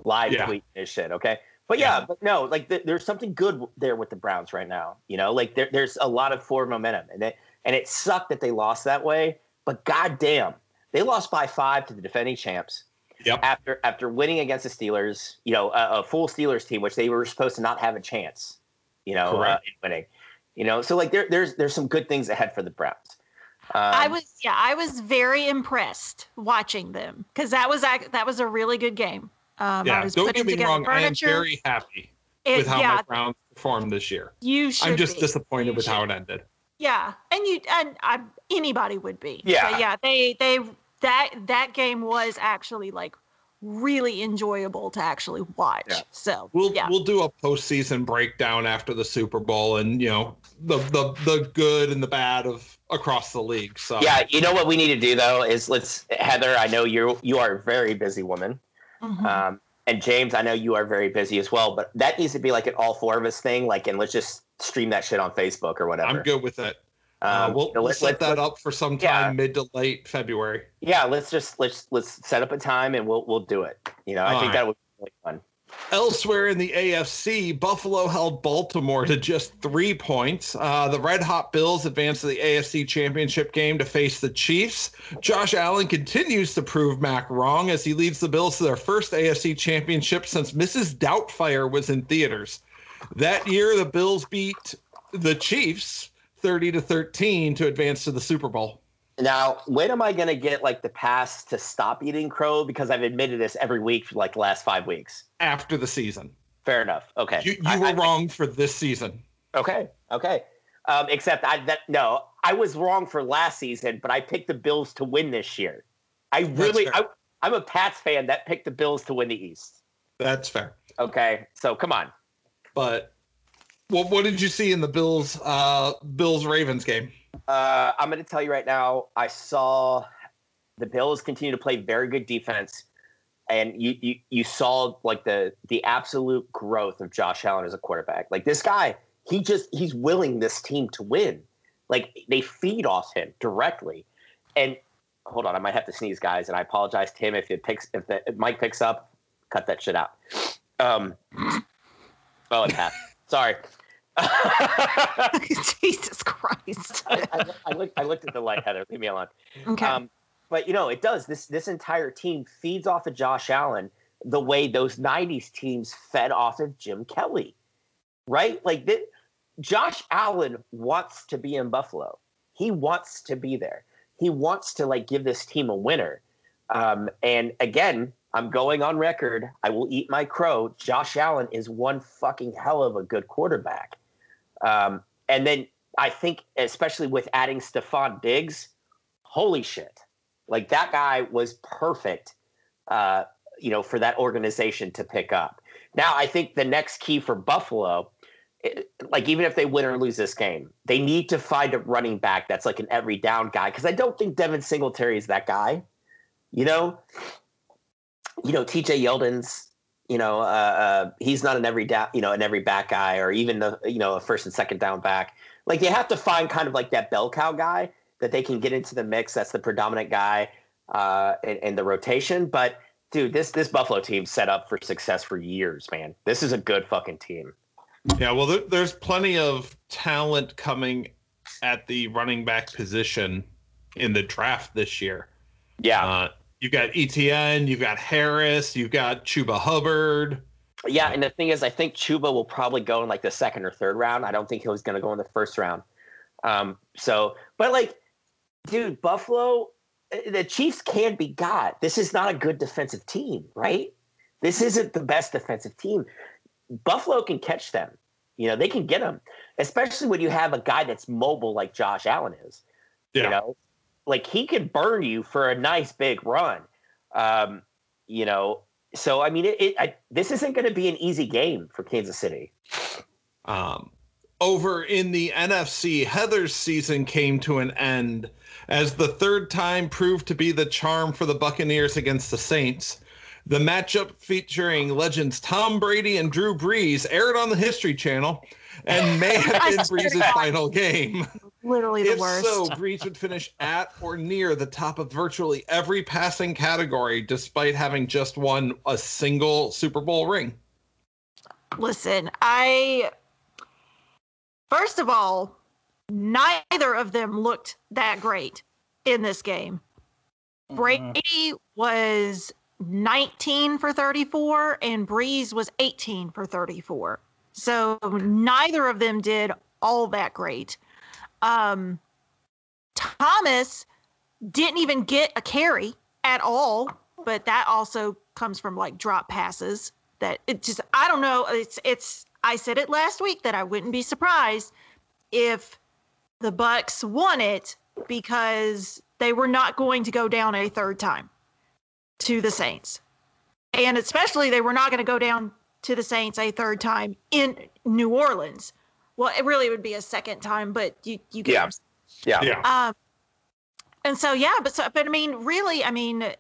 live Yeah. tweeting this shit. Okay. But yeah, Yeah. but no, like th- there's something good there with the Browns right now. You know, like there, there's a lot of forward momentum, and it and it sucked that they lost that way. But goddamn, they lost by five to the defending champs. Yep. After after winning against the Steelers, you know, a, a full Steelers team, which they were supposed to not have a chance, you know, uh, in winning. You know, so like there, there's there's some good things ahead for the Browns. Um, I was yeah, I was very impressed watching them because that was that was a really good game. Um, I yeah, was don't get me together wrong. I am very happy It- with how yeah, my Browns performed this year. you should. I'm just be. disappointed You with how it ended. Yeah, and you and I, anybody would be. Yeah. but yeah. They they that that game was actually like really enjoyable to actually watch. Yeah. So We'll yeah, we'll do a postseason breakdown after the Super Bowl and you know the the the good and the bad of across the league. So Yeah, you know what we need to do though is let's Heather. I know you you are a very busy woman, Mhm. um, and James. I know you are very busy as well. But that needs to be like an all four of us thing. Like, and let's just stream that shit on Facebook or whatever. I'm good with it. Uh, Um, we'll, so let's- that up for sometime Yeah. mid to late February. Yeah, let's just let's let's set up a time and we'll we'll do it. You know, I think right. that would be really fun. Elsewhere in the AFC, Buffalo held Baltimore to just three points. Uh, the Red Hot Bills advanced to the AFC Championship game to face the Chiefs. Josh Allen continues to prove Mac wrong as he leads the Bills to their first AFC Championship since Mrs. Doubtfire was in theaters. That year, the Bills beat the Chiefs 30 to 13 to advance to the Super Bowl. Now, when am I going to get like the pass to stop eating crow? Because I've admitted this every week for like the last five weeks. After the season, Fair enough. Okay. you, you I- were I- wrong for this season. Okay. Okay. Um, except I that no, I was wrong for last season, but I picked the Bills to win this year. I really. I, I'm a Pats fan that picked the Bills to win the East. That's fair. Okay, so come on. But what what did you see in the Bills uh Bills Ravens game? Uh, I'm going to tell you right now. I saw the Bills continue to play very good defense, and you you you saw like the the absolute growth of Josh Allen as a quarterback. Like this guy, he just he's willing this team to win. Like they feed off him directly. And hold on, I might have to sneeze, guys. And I apologize, Tim, if it picks if the if Mike picks up, cut that shit out. Um. Oh, it passed. Sorry. Jesus Christ. I, I, I, looked, I looked at the light, Heather. Leave me alone. Okay. Um, but you know, it does. This this entire team feeds off of Josh Allen the way those '90s teams fed off of Jim Kelly. right? Like th- Josh Allen wants to be in Buffalo. He wants to be there. He wants to like give this team a winner. Um, and again, I'm going on record. I will eat my crow. Josh Allen is one fucking hell of a good quarterback. Um, and then I think, especially with adding Stefon Diggs, holy shit. Like that guy was perfect, uh, you know, for that organization to pick up. Now, I think the next key for Buffalo, it, like even if they win or lose this game, they need to find a running back that's like an every down guy because I don't think Devin Singletary is that guy. You know, you know, TJ Yeldon's, you know, uh, uh, he's not an every down, you know, an every back guy or even the, you know, a first and second down back. Like you have to find kind of like that bell cow guy that they can get into the mix. That's the predominant guy uh, in, in the rotation. But dude, this this Buffalo team set up for success for years, man. This is a good fucking team. Yeah, well, there, there's plenty of talent coming at the running back position in the draft this year. Yeah. Uh, you've got Etienne, you've got Harris, you've got Chuba Hubbard. Yeah, and the thing is, I think Chuba will probably go in like the second or third round. I don't think he was going to go in the first round. Um, so, but like, dude, Buffalo, eh, the Chiefs can be got. This is not a good defensive team, right? This isn't the best defensive team. Buffalo can catch them. You know, they can get them, especially when you have a guy that's mobile like Josh Allen is. Yeah. You know, like he can burn you for a nice big run. Um, you know, so I mean, it, it I, this isn't going to be an easy game for Kansas City. Um, over in the NFC, Heather's season came to an end as the third time proved to be the charm for the Buccaneers against the Saints. The matchup featuring legends Tom Brady and Drew Brees aired on the History Channel and may have been swear Brees' final game. Literally the If worst. so, Brees would finish at or near the top of virtually every passing category, despite having just won a single Super Bowl ring. Listen, I first of all, neither of them looked that great in this game. Mm-hmm. Brady was 19 for 34 and Brees was 18 for 34. So neither of them did all that great. Um, Thomas didn't even get a carry at all, but that also comes from like drop passes that it just I don't know it's it's I said it last week that I wouldn't be surprised if the Bucs won it because they were not going to go down a third time to the Saints. And especially they were not going to go down to the Saints a third time in New Orleans. Well, it really would be a second time, but you you get Yeah. what I'm Yeah. um, and so yeah, but so but I mean, really, I mean,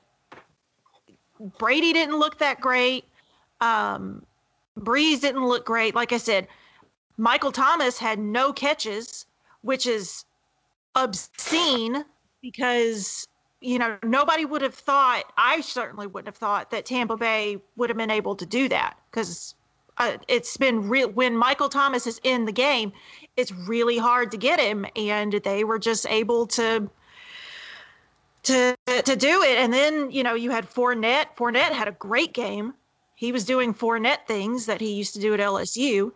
Brady didn't look that great. Um, Brees didn't look great. Like I said, Michael Thomas had no catches, which is obscene because you know nobody would have thought. I certainly wouldn't have thought that Tampa Bay would have been able to do that because uh, it's been real when Michael Thomas is in the game it's really hard to get him and they were just able to to to do it. And then you know you had Fournette. Fournette had a great game. He was doing Fournette things that he used to do at LSU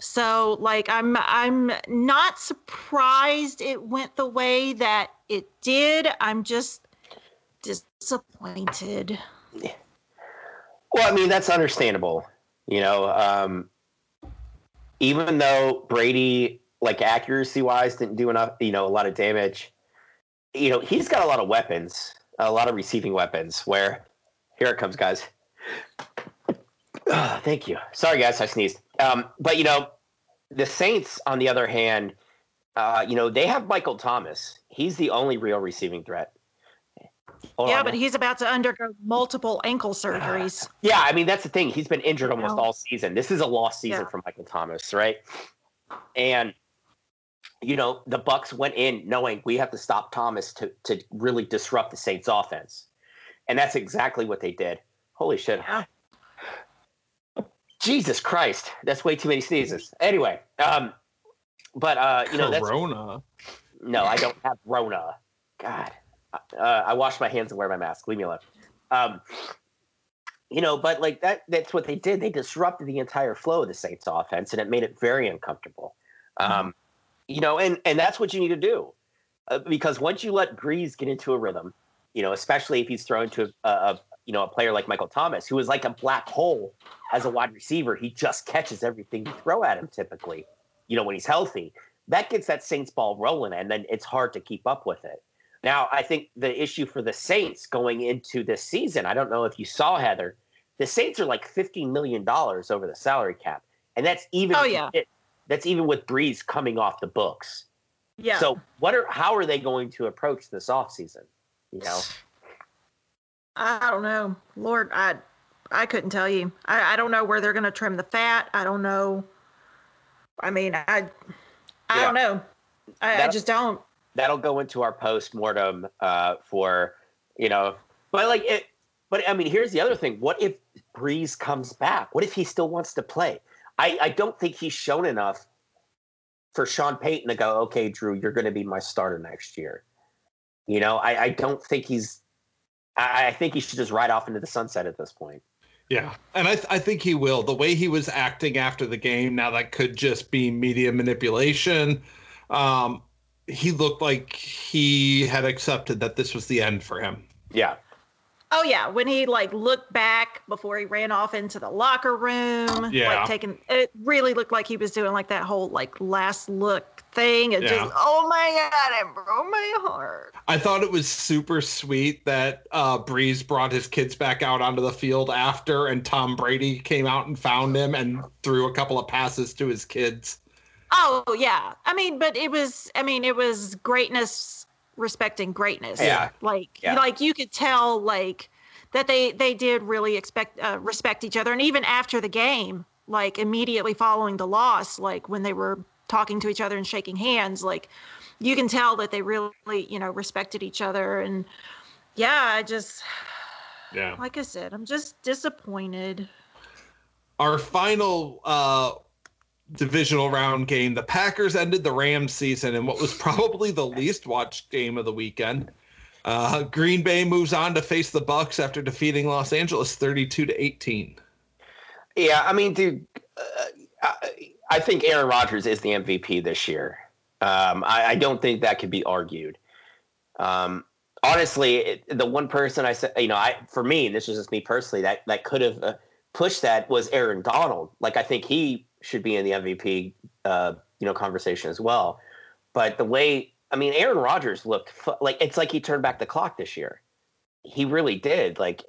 so like I'm I'm not surprised it went the way that it did. I'm just disappointed. Well, I mean, that's understandable. You know, um, even though Brady, like accuracy wise, didn't do enough, you know, a lot of damage, you know, he's got a lot of weapons, a lot of receiving weapons. Where here it comes, guys. Thank you. Sorry, guys, I sneezed. Um, but, you know, the Saints, on the other hand, uh, you know, they have Michael Thomas. He's the only real receiving threat. Hold yeah on. but he's about to undergo multiple ankle surgeries Yeah, I mean that's the thing. He's been injured almost know? all season. This is a lost season Yeah. for Michael Thomas, right? And you know the Bucs went in knowing we have to stop Thomas to to really disrupt the Saints' offense, and that's exactly what they did. Holy shit! Yeah. Jesus Christ, that's way too many sneezes. Anyway, um, but uh, you know that's Corona. no, I don't have Rona. God, uh, I wash my hands and wear my mask. Leave me alone. Um, you know, but like that that's what they did. They disrupted the entire flow of the Saints offense and it made it very uncomfortable. Um, you know, and and that's what you need to do. Uh, because once you let Brees get into a rhythm, you know, especially if he's thrown to a, a you know a player like Michael Thomas, who is like a black hole as a wide receiver, he just catches everything you throw at him typically. You know, when he's healthy, that gets that Saints ball rolling, and then it's hard to keep up with it. Now, I think the issue for the Saints going into this season, I don't know if you saw Heather, the Saints are like fifteen million dollars over the salary cap, and that's even Oh, yeah. it, that's even with Brees coming off the books. Yeah. So what are how are they going to approach this offseason? You know, I don't know. Lord, I I couldn't tell you. I, I don't know where they're going to trim the fat. I don't know. I mean, I I Yeah. don't know. I, I just don't. That'll go into our post mortem uh, for you know, but like it. But I mean, here's the other thing: what if Brees comes back? What if he still wants to play? I I don't think he's shown enough for Sean Payton to go, okay, Drew, you're going to be my starter next year. You know, I, I don't think he's. I, I think he should just ride off into the sunset at this point. Yeah, and I, th- I think he will. The way he was acting after the game, now that could just be media manipulation. Um, he looked like he had accepted that this was the end for him. Yeah, Oh yeah, when he like looked back before he ran off into the locker room, Yeah. like taking it really looked like he was doing like that whole like last look thing and Yeah. just oh my god, it broke my heart. I thought it was super sweet that uh, Brees brought his kids back out onto the field after, and Tom Brady came out and found him and threw a couple of passes to his kids. Oh yeah, I mean, but it was I mean it was greatness respecting greatness. Yeah. like Yeah. like you could tell like that they they did really expect uh, respect each other, and even after the game, like immediately following the loss, like when they were talking to each other and shaking hands, like you can tell that they really you know respected each other, and yeah, I just Yeah. like I said, I'm just disappointed. Our final uh, divisional round game, the Packers ended the Rams season in what was probably the least watched game of the weekend. Uh, Green Bay moves on to face the Bucs after defeating Los Angeles 32 to 18. Yeah, I mean, dude, uh, I, I think Aaron Rodgers is the MVP this year. Um, I, I don't think that could be argued. Um, honestly, it, the one person I said, you know, I for me, this is just me personally, that that could have uh, pushed that was Aaron Donald. Like, I think he should be in the MVP, uh, you know, conversation as well. But the way, I mean, Aaron Rodgers looked like it's like he turned back the clock this year. He really did. Like,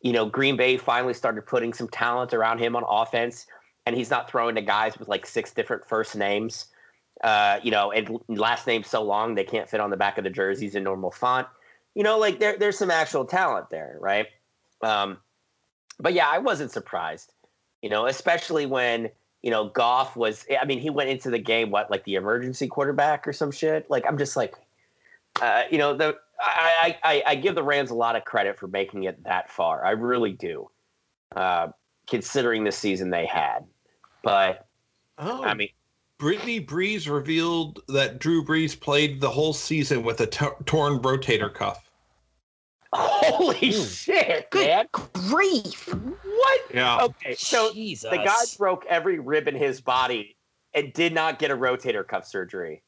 you know, Green Bay finally started putting some talent around him on offense, and he's not throwing to guys with like six different first names, uh, you know, and last names so long they can't fit on the back of the jerseys in normal font. You know, like there, there's some actual talent there, right? Um, but yeah, I wasn't surprised, you know, especially when you know Goff was. I mean, he went into the game what like the emergency quarterback or some shit. Like I'm just like, uh, you know, the I, I I- I give the Rams a lot of credit for making it that far. I really do, uh, considering the season they had. But Oh, I mean, Brittany Brees revealed that Drew Brees played the whole season with a t- torn rotator cuff. holy shit, Good man! grief! What? Yeah. Okay, so Jesus. the guy broke every rib in his body and did not get a rotator cuff surgery.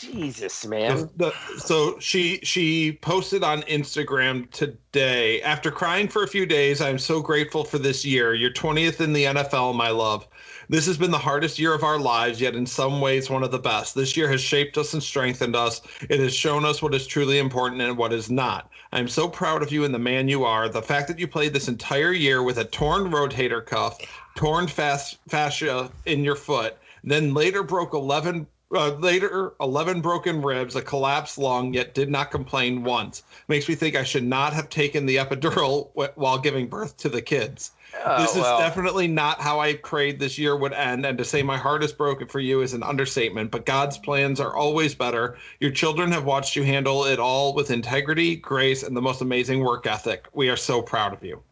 Jesus, man. The- the- so she she posted on Instagram today after crying for a few days i'm so grateful for this year you're 20th in the nfl my love this has been the hardest year of our lives yet in some ways one of the best this year has shaped us and strengthened us it has shown us what is truly important and what is not i'm so proud of you and the man you are the fact that you played this entire year with a torn rotator cuff torn fas- fascia in your foot then later broke 11 uh, later 11 broken ribs, a collapsed lung, yet did not complain once. Makes me think I should not have taken the epidural wh- while giving birth to the kids. Oh, this is well. definitely not how I prayed this year would end, and to say my heart is broken for you is an understatement, but God's plans are always better. Your children have watched you handle it all with integrity, grace, and the most amazing work ethic. We are so proud of you.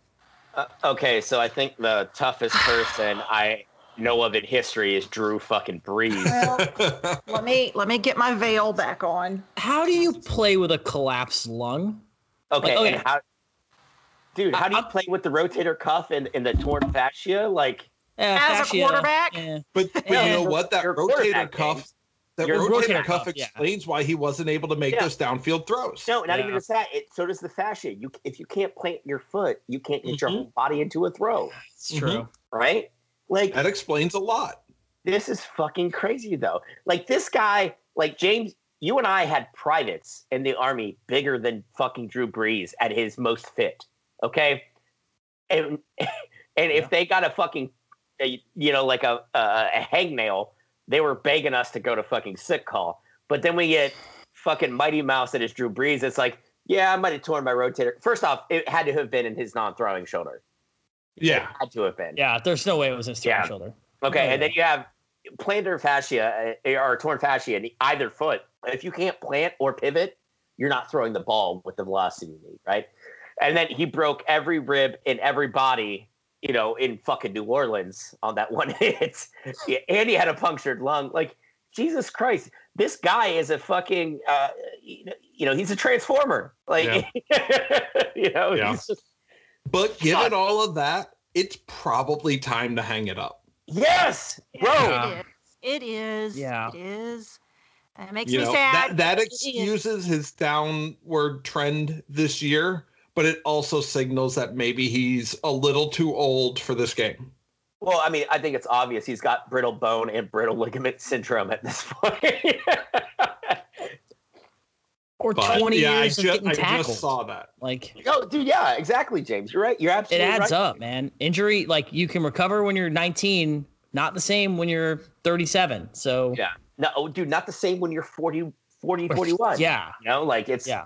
Uh, okay, so I think the toughest person I know of in history is Drew fucking Brees. Well, let me let me get my veil back on. How do you play with a collapsed lung? Okay, Like, okay. and how? Dude, how do you I- play with the rotator cuff and, and the torn fascia? Like, Yeah, As a quarterback? yeah. But, but Yeah. you know what? That rotator cuff, that Your rotator, rotator cuff cuff, yeah. explains why he wasn't able to make Yeah. those downfield throws. no, not Yeah. even just that. It so does the fascia. You if you can't plant your foot, you can't get your Mhm. whole body into a throw, It's true. right? Like That explains a lot. this is fucking crazy though. Like this guy, like James, you and I had privates in the army bigger than fucking Drew Brees at his most fit. Okay, and and if they got a fucking, a, you know, like a, a a hangnail, they were begging us to go to fucking sick call. But then we get fucking Mighty Mouse that is Drew Brees. It's like, yeah, I might have torn my rotator. First off, it had to have been in his non-throwing shoulder. Yeah. It had to have been. Yeah, there's no way it was his throwing Yeah. shoulder. Okay, Oh, and then you have plantar fascia uh, or torn fascia in either foot. If you can't plant or pivot, you're not throwing the ball with the velocity you need, right? And then he broke every rib in every body, you know, in fucking New Orleans on that one hit. Yeah, and he had a punctured lung. Like Jesus Christ, this guy is a fucking, uh, you know, he's a transformer. Like, you know, Yeah. he's just But given Fuck. all of that, it's probably time to hang it up. yes, bro. Yeah. It is. It is. Yeah. It is. And it makes you me know, sad. that that excuses his downward trend this year, but it also signals that maybe he's a little too old for this game. Well, I mean, I think it's obvious he's got brittle bone and brittle ligament syndrome at this point. Or But 20 yeah, I, years of ju- getting I tackled. just saw that. Like oh, dude, yeah, exactly, James. You're right. You're absolutely it adds right. up, man. Injury, like you can recover when you're 19, not the same when you're 37. So Yeah. No, oh, dude, not the same when you're 40, 40 41. yeah, You know, like it's, yeah.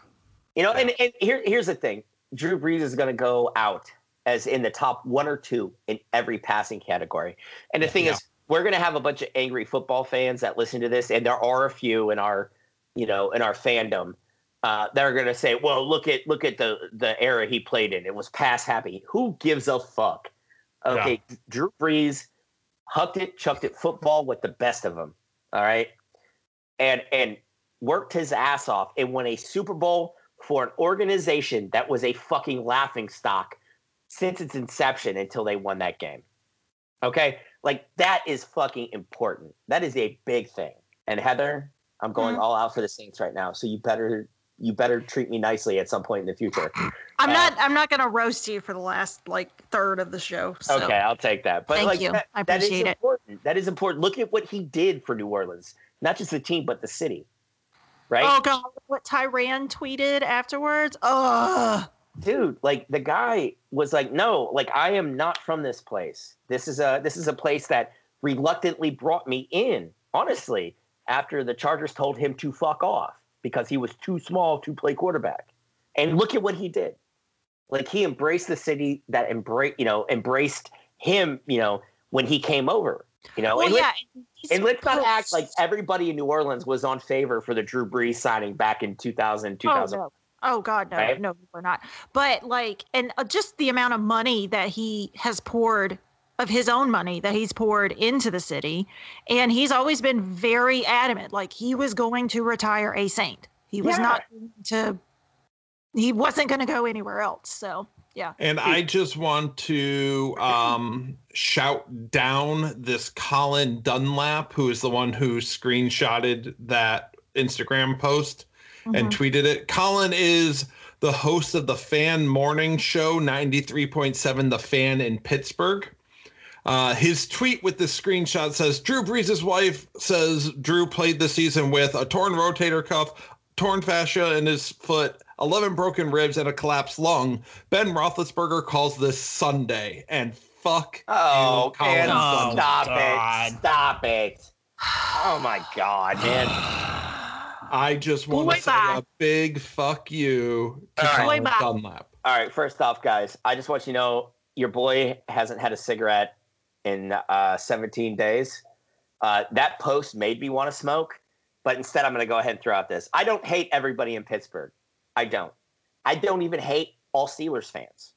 you know, and, and here, here's the thing Drew Brees is going to go out as in the top one or two in every passing category. And the thing Yeah. is, we're going to have a bunch of angry football fans that listen to this, and there are a few in our, you know, in our fandom. Uh, that are going to say, "Well, look at look at the the era he played in. It was pass happy. Who gives a fuck?" Okay, Drew Brees hucked it, chucked it football with the best of them. All right, and and worked his ass off and won a Super Bowl for an organization that was a fucking laughing stock since its inception until they won that game. Okay, like that is fucking important. That is a big thing. And Heather, I'm going Mhm. all out for the Saints right now, so you better you better treat me nicely at some point in the future. I'm uh, not. I'm not going to roast you for the last like third of the show. So. Okay, I'll take that. But Thank like you. that, I that is appreciate it. important. That is important. Look at what he did for New Orleans, not just the team, but the city. Right, Oh god, what Tyran tweeted afterwards. Oh, dude. Like the guy was like, "No, like I am not from this place. This is a this is a place that reluctantly brought me in. Honestly, after the Chargers told him to fuck off because he was too small to play quarterback, and look at what he did. Like he embraced the city that embrace you know embraced him. You know when he came over. You know, well, and yeah. and these And let's not act like everybody in New Orleans was on favor for the Drew Brees signing back in 2000, Oh no. Oh God, no, Right? no, we're not. But like, and uh, just the amount of money that he has poured of his own money that he's poured into the city, and he's always been very adamant, like he was going to retire a Saint. He was Yeah. not going to. He wasn't going to go anywhere else. So yeah. And I just want to um, shout down this Colin Dunlap, who is the one who screenshotted that Instagram post and Mhm. tweeted it. Colin is the host of the Fan Morning Show, 93.7 The Fan in Pittsburgh. Uh, his tweet with this screenshot says Drew Brees' wife says Drew played the season with a torn rotator cuff, torn fascia in his foot, 11 broken ribs, and a collapsed lung. Ben Roethlisberger calls this Sunday. And fuck Oh, you, Colin man, Oh, stop God. it. Stop it. Oh, my God, man. I just want Boy, to say bye. a big fuck you to All right. Colin Boy. Dunlap. All right, first off, guys, I just want you to know your boy hasn't had a cigarette in uh, 17 days. Uh, that post made me want to smoke, but instead, I'm going to go ahead and throw out this. I don't hate everybody in Pittsburgh. I don't. I don't even hate all Steelers fans.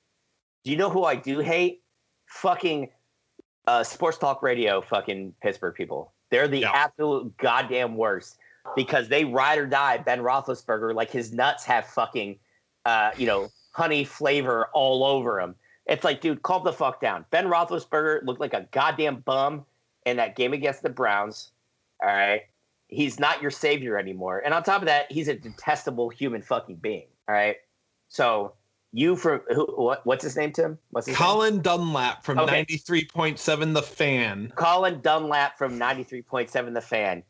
Do you know who I do hate? Fucking uh, sports talk radio, fucking Pittsburgh people. They're the Yeah. absolute goddamn worst because they ride or die Ben Roethlisberger like his nuts have fucking, uh, you know, honey flavor all over him. It's like, dude, calm the fuck down. Ben Roethlisberger looked like a goddamn bum in that game against the Browns. All right. He's not your savior anymore. And on top of that, he's a detestable human fucking being. All right. So you from who, what, what's his name, Tim? What's his Colin name? Dunlap from Okay. 93.7 The Fan. Colin Dunlap from 93.7 The Fan.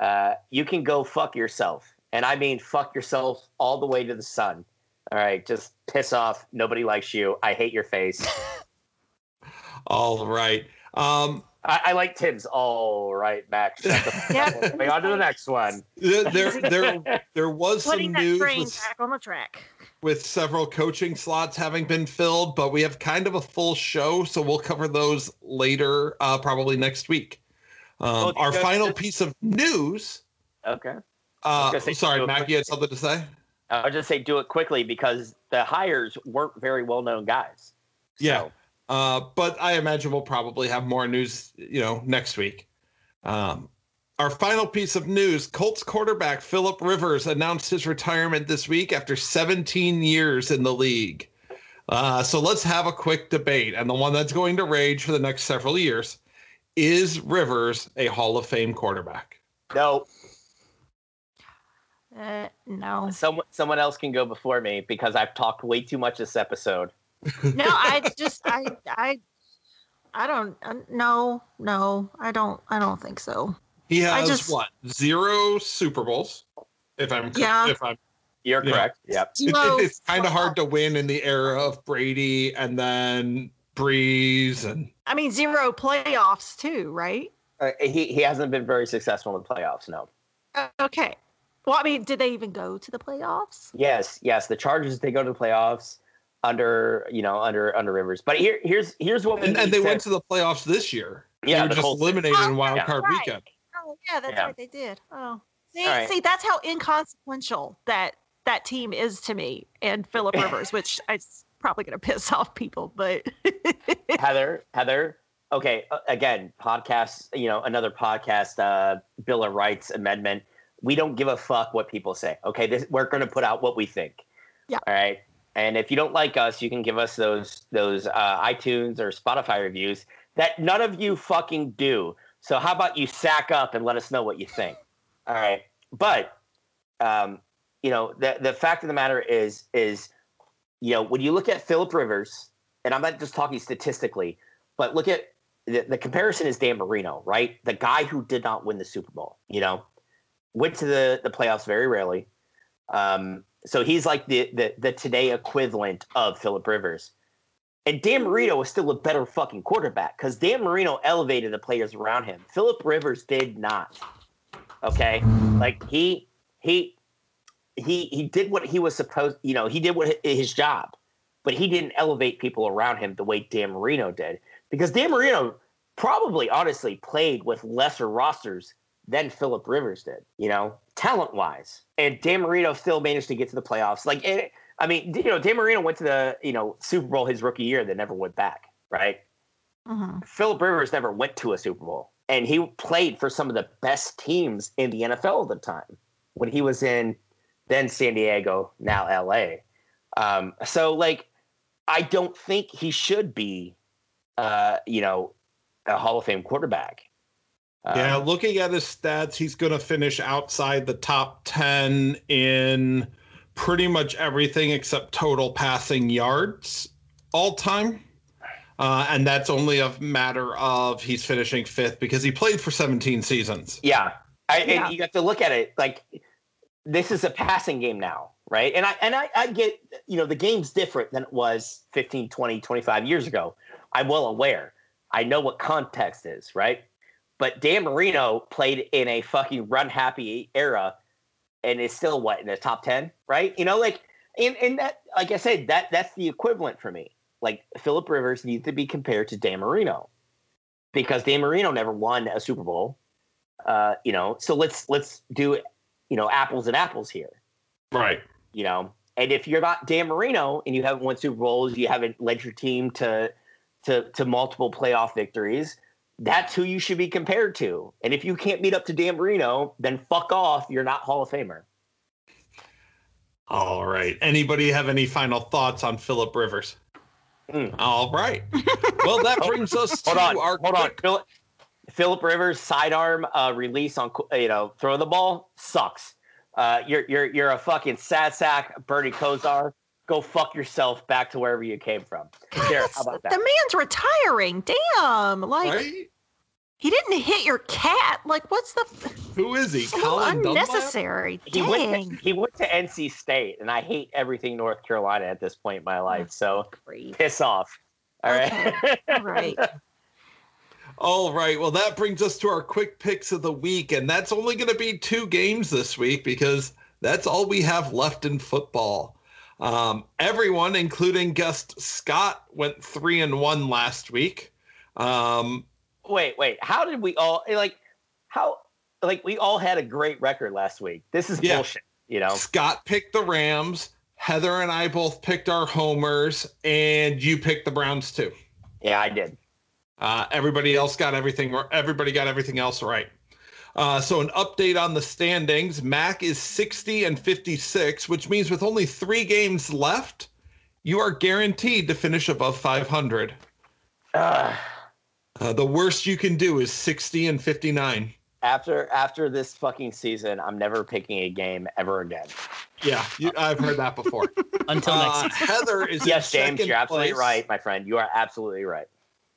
Uh, you can go fuck yourself. And I mean, fuck yourself all the way to the sun. All right. Just piss off. Nobody likes you. I hate your face. All right. Um, I, I like Tim's. All right, Max. Shut the Yeah. on to the next one. there, there, there, there was some Putting that news train with, back on the track. with several coaching slots having been filled, but we have kind of a full show, so we'll cover those later, uh, probably next week. Um, Well, our final just- piece of news. Okay. Uh, gonna say sorry, do it Matt, you had something to say? I'll just say do it quickly because the hires weren't very well known guys. Yeah. So, Uh, but I imagine we'll probably have more news, you know, next week. Um, our final piece of news Colts quarterback Philip Rivers announced his retirement this week after 17 years in the league. Uh, so let's have a quick debate. And the one that's going to rage for the next several years is Rivers a Hall of Fame quarterback? no, Uh, no, someone someone else can go before me because I've talked way too much this episode. No. I just, I, I, I don't. Uh, no, no. I don't. I don't think so. He I has just- what? Zero Super Bowls. If I'm Yeah. if I'm You're Yeah. correct. Yep. it, it- it's kind of hard to win in the era of Brady and then Brees and I mean, zero playoffs too, right? Uh, he he hasn't been very successful in the playoffs. No. Okay. Well, I mean, did they even go to the playoffs? Yes, yes. The Chargers they go to the playoffs under you know under under Rivers. But here here's here's what we and, and they to- went to the playoffs this year. Yeah, they were the just Colts did. eliminated in Oh, wild yeah. card right. weekend. Oh, yeah, that's Yeah. right. They did. Oh, see, All right. see, that's how inconsequential that that team is to me and Philip Rivers, which is probably going to piss off people, but Heather, Heather. Okay, uh, again, podcast. You know, another podcast. Uh, Bill of Rights amendment. We don't give a fuck what people say. Okay, this, we're going to put out what we think. Yeah. All right. And if you don't like us, you can give us those those uh, iTunes or Spotify reviews that none of you fucking do. So how about you sack up and let us know what you think? All right. But um, you know, the the fact of the matter is is you know when you look at Philip Rivers, and I'm not just talking statistically, but look at the, the comparison is Dan Marino, right? The guy who did not win the Super Bowl, you know, went to the the playoffs very rarely. Um, so he's like the, the the today equivalent of Philip Rivers. And Dan Marino was still a better fucking quarterback because Dan Marino elevated the players around him. Philip Rivers did not. Okay, like he he he he did what he was supposed. You know, he did what his job, but he didn't elevate people around him the way Dan Marino did because Dan Marino probably honestly played with lesser rosters than Philip Rivers did. You know, talent wise, and Dan Marino still managed to get to the playoffs. Like, it, I mean, you know, Dan Marino went to the you know Super Bowl his rookie year, that never went back. Right. Mhm. Philip Rivers never went to a Super Bowl, and he played for some of the best teams in the NFL at the time when he was in then San Diego, now LA. Um, so, like, I don't think he should be, uh, you know, a Hall of Fame quarterback. Um, Yeah, looking at his stats, he's going to finish outside the top 10 in pretty much everything except total passing yards all time. Uh, and that's only a matter of he's finishing fifth because he played for 17 seasons. Yeah. I, Yeah. And you have to look at it like this is a passing game now, right? And I and I, I get, you know, the game's different than it was 15, 20, 25 years ago. I'm well aware. I know what context is, right? But Dan Marino played in a fucking run happy era and is still what in the top 10, right? You know, like and, and that like I said, that that's the equivalent for me. Like Philip Rivers needs to be compared to Dan Marino because Dan Marino never won a Super Bowl. Uh, you know, so let's let's do you know apples and apples here. Right. You know, and if you're not Dan Marino and you haven't won Super Bowls, you haven't led your team to to to multiple playoff victories. That's who you should be compared to. And if you can't meet up to Dan Marino, then fuck off. You're not Hall of Famer. All right. Anybody have any final thoughts on Philip Rivers? Mm. All right. Well, that brings us to Hold on, our hold on. quick- Philip, Philip Rivers sidearm uh, release on you know throw the ball sucks. Uh, you're you're you're a fucking sad sack, Bernie Kosar. Go fuck yourself back to wherever you came from. There, how about the man's retiring. Damn. Like Right? he didn't hit your cat. Like what's the Who is he? so Colin unnecessary? He went to, he went to NC State, and I hate everything North Carolina at this point in my life. So Grief. piss off. All right. All right. All right. Well, that brings us to our quick picks of the week. And that's only going to be two games this week because that's all we have left in football. Um, everyone, including guest Scott, went three and one last week. Um, wait, wait. How did we all like? How like we all had a great record last week? This is Yeah. bullshit. You know. Scott picked the Rams. Heather and I both picked our homers, and you picked the Browns too. Yeah, I did. Uh, everybody else got everything. Everybody got everything else right. Uh, so an update on the standings: Mac is 60 and 56, which means with only three games left, you are guaranteed to finish above 500. Ugh. Uh, the worst you can do is 60 and 59. after after this fucking season, I'm never picking a game ever again. Yeah, you, I've heard that before. Until Uh, next season. Heather is yes, in James, second you're absolutely place. right, my friend. You are absolutely right.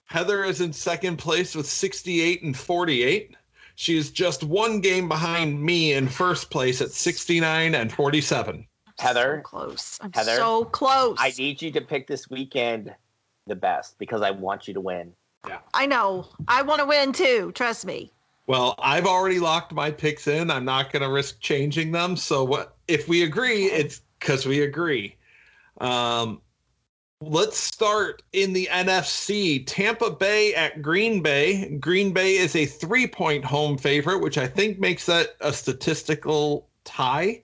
Heather is in second place with 68 and 48. She is just one game behind me in first place at 69 and 47. Heather? so close. I'm Heather? so close. I need you to pick this weekend the best because I want you to win. Yeah. I know. I want to win too. Trust me. Well, I've already locked my picks in. I'm not going to risk changing them. So what if we agree, it's because we agree. Um, let's start in the NFC. Tampa Bay at Green Bay. Green Bay is a three-point home favorite, which I think makes that a statistical tie,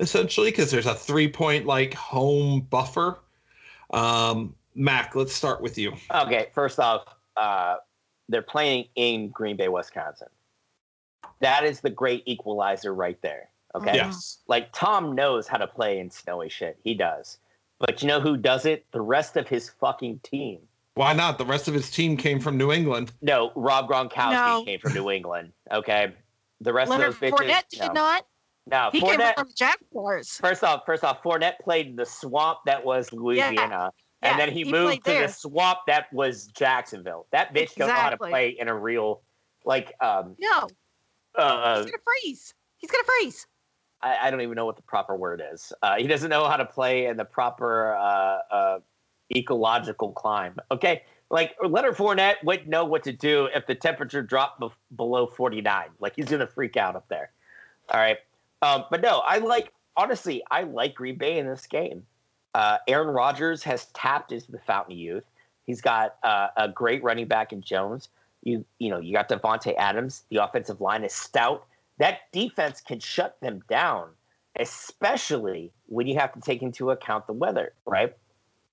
essentially, because there's a three-point like home buffer. Um, Mac, let's start with you. Okay, first off, uh, they're playing in Green Bay, Wisconsin. That is the great equalizer right there. Okay. Yes. Like Tom knows how to play in snowy shit. He does. But you know who does it? The rest of his fucking team. Why not? The rest of his team came from New England. No, Rob Gronkowski No. came from New England. Okay. The rest Leonard of those bitches. Fournette did no. not. No, He Fournette. came from the Jaguars. First off, first off, Fournette played in the swamp that was Louisiana, Yeah, and then he, he moved to there. the swamp that was Jacksonville. That bitch don't know how to play in a real, like, um, No, uh, he's gonna freeze. He's gonna freeze. I, I don't even know what the proper word is. Uh, he doesn't know how to play in the proper uh, uh, ecological climb. Okay, like Leonard Fournette wouldn't know what to do if the temperature dropped bef- below 49. Like he's gonna freak out up there. All right, um, but no, I like honestly, I like Green Bay in this game. Uh, Aaron Rodgers has tapped into the fountain of youth. He's got uh, a great running back in Jones. You you know you got Davante Adams. The offensive line is stout that defense can shut them down, especially when you have to take into account the weather, right?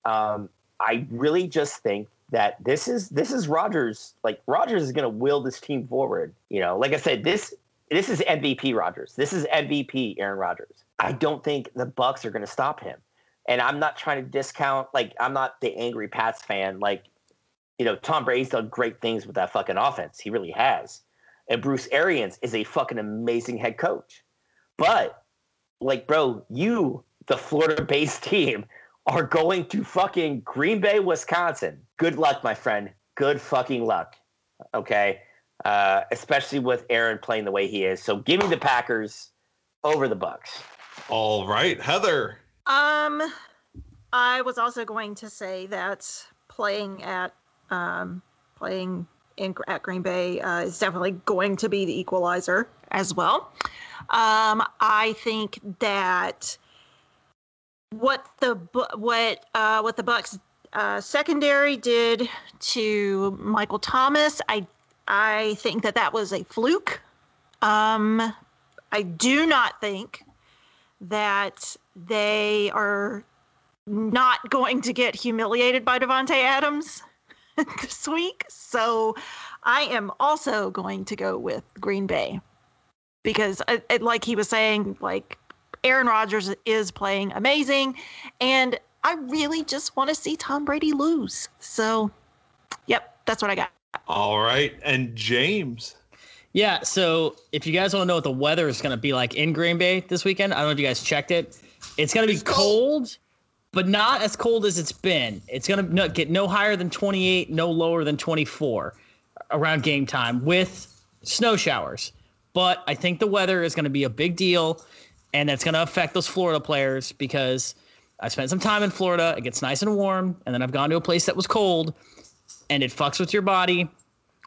Um, I really just think that this is this is Rodgers. Like Rodgers is going to will this team forward. You know, like I said, this this is MVP Rodgers. This is MVP Aaron Rodgers. I don't think the Bucs are going to stop him. And I'm not trying to discount. Like I'm not the angry Pats fan. Like you know, Tom Brady's done great things with that fucking offense. He really has. And Bruce Arians is a fucking amazing head coach. But, like, bro, you, the Florida based team, are going to fucking Green Bay, Wisconsin. Good luck, my friend. Good fucking luck. Okay. Uh, especially with Aaron playing the way he is. So give me the Packers over the Bucs. All right, Heather. Um, I was also going to say that playing at um, playing in at Green Bay uh, is definitely going to be the equalizer as well. Um, I think that what the what uh, what the Bucs uh, secondary did to Michael Thomas, I I think that that was a fluke. Um, I do not think that they are not going to get humiliated by Davante Adams this week. So I am also going to go with Green Bay because, uh, it, like he was saying, like Aaron Rodgers is playing amazing, and I really just want to see Tom Brady lose. So, yep, that's what I got. All right, and James. Yeah, so if you guys want to know what the weather is going to be like in Green Bay this weekend, I don't know if you guys checked it. It's going to be It's cold. But not as cold as it's been. It's going to get no higher than 28, no lower than 24 around game time with snow showers. But I think the weather is going to be a big deal, and that's going to affect those Florida players because I spent some time in Florida. It gets nice and warm, and then I've gone to a place that was cold, and it fucks with your body.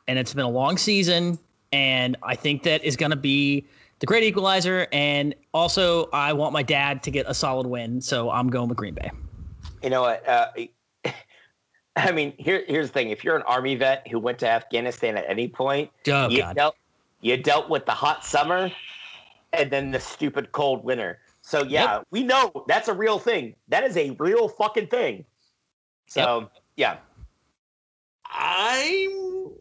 And it's been a long season, and I think that is going to be the great equalizer. And also, I want my dad to get a solid win, so I'm going with Green Bay. You know what? Uh, I mean, here, here's the thing: if you're an army vet who went to Afghanistan at any point, Oh you God, dealt you dealt with the hot summer and then the stupid cold winter. So yeah, we know that's a real thing. That is a real fucking thing. So yeah, I'm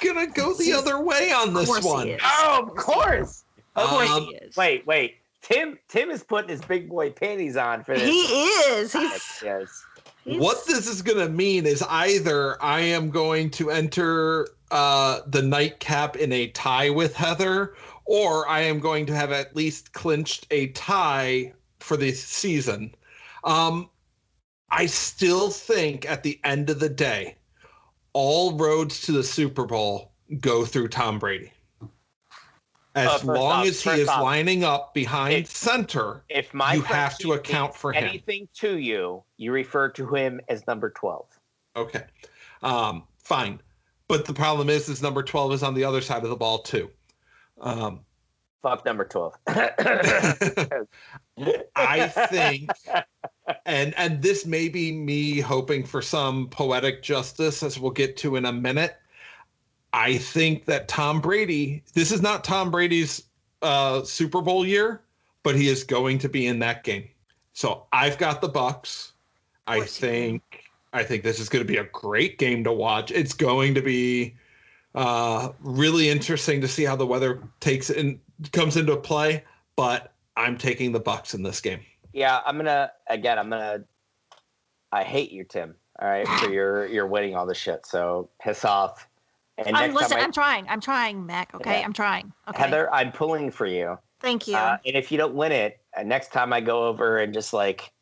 gonna go the other way on this course he one. is. oh, of course. Of course Um, he is. Wait, wait. Tim Tim is putting his big boy panties on for this. He is. He's, yes. he's What this is going to mean is either I am going to enter uh, the nightcap in a tie with Heather, or I am going to have at least clinched a tie for the season. Um, I still think at the end of the day, all roads to the Super Bowl go through Tom Brady. As Uh, long off- as he is off, lining up behind it- center, If my You have to account for him. anything to you, you refer to him as number twelve. Okay. Um, fine. But the problem is, is number 12 is on the other side of the ball, too. Um, Fuck number twelve. I think, and and this may be me hoping for some poetic justice, as we'll get to in a minute. I think that Tom Brady, this is not Tom Brady's uh, Super Bowl year, but he is going to be in that game. So I've got the Bucs. I course you do. think I think this is going to be a great game to watch. It's going to be uh, really interesting to see how the weather takes in comes into play. But I'm taking the Bucs in this game. Yeah, I'm gonna again. I'm gonna. I hate you, Tim. All right, for your your winning all this shit. So piss off. And I'm, next listen, I, I'm trying. I'm trying, Mac. Okay, Yeah. I'm trying. Okay. Heather, I'm pulling for you. Thank you. Uh, and if you don't win it, uh, next time I go over and just like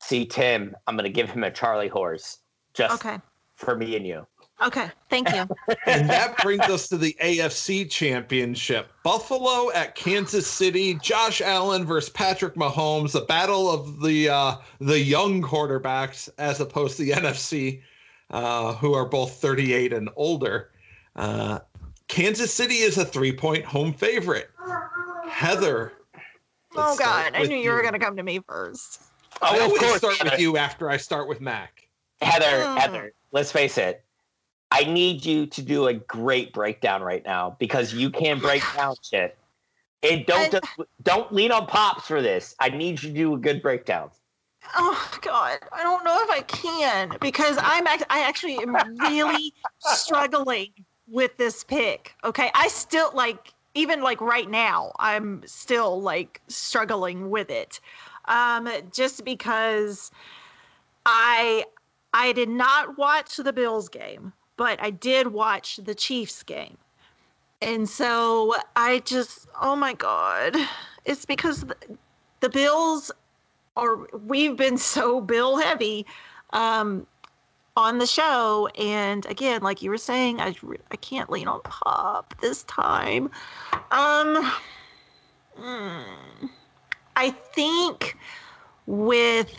see Tim, I'm gonna give him a Charlie horse just okay. for me and you. Okay. Thank you. And that brings us to the AFC Championship. Buffalo at Kansas City. Josh Allen versus Patrick Mahomes. The battle of the uh, the young quarterbacks, as opposed to the NFC, uh, who are both 38 and older. Uh, Kansas City is a three point home favorite. Heather. oh God, I knew you were gonna come to me first. I of always course, start Heather. with you after I start with Mac. Heather, Mm. Heather, let's face it. I need you to do a great breakdown right now because you can break down shit. And don't I- just, don't lean on pops for this. I need you to do a good breakdown. Oh God, I don't know if I can because I'm act- I actually am really struggling with this pick. Okay, I still like even like right now I'm still like struggling with it, um, just because I I did not watch the Bills game, but I did watch the Chiefs game. And so I just, oh my God, it's because the, the Bills are we've been so bill heavy um, on the show and again like you were saying i, I can't lean on pop this time um mm, i think with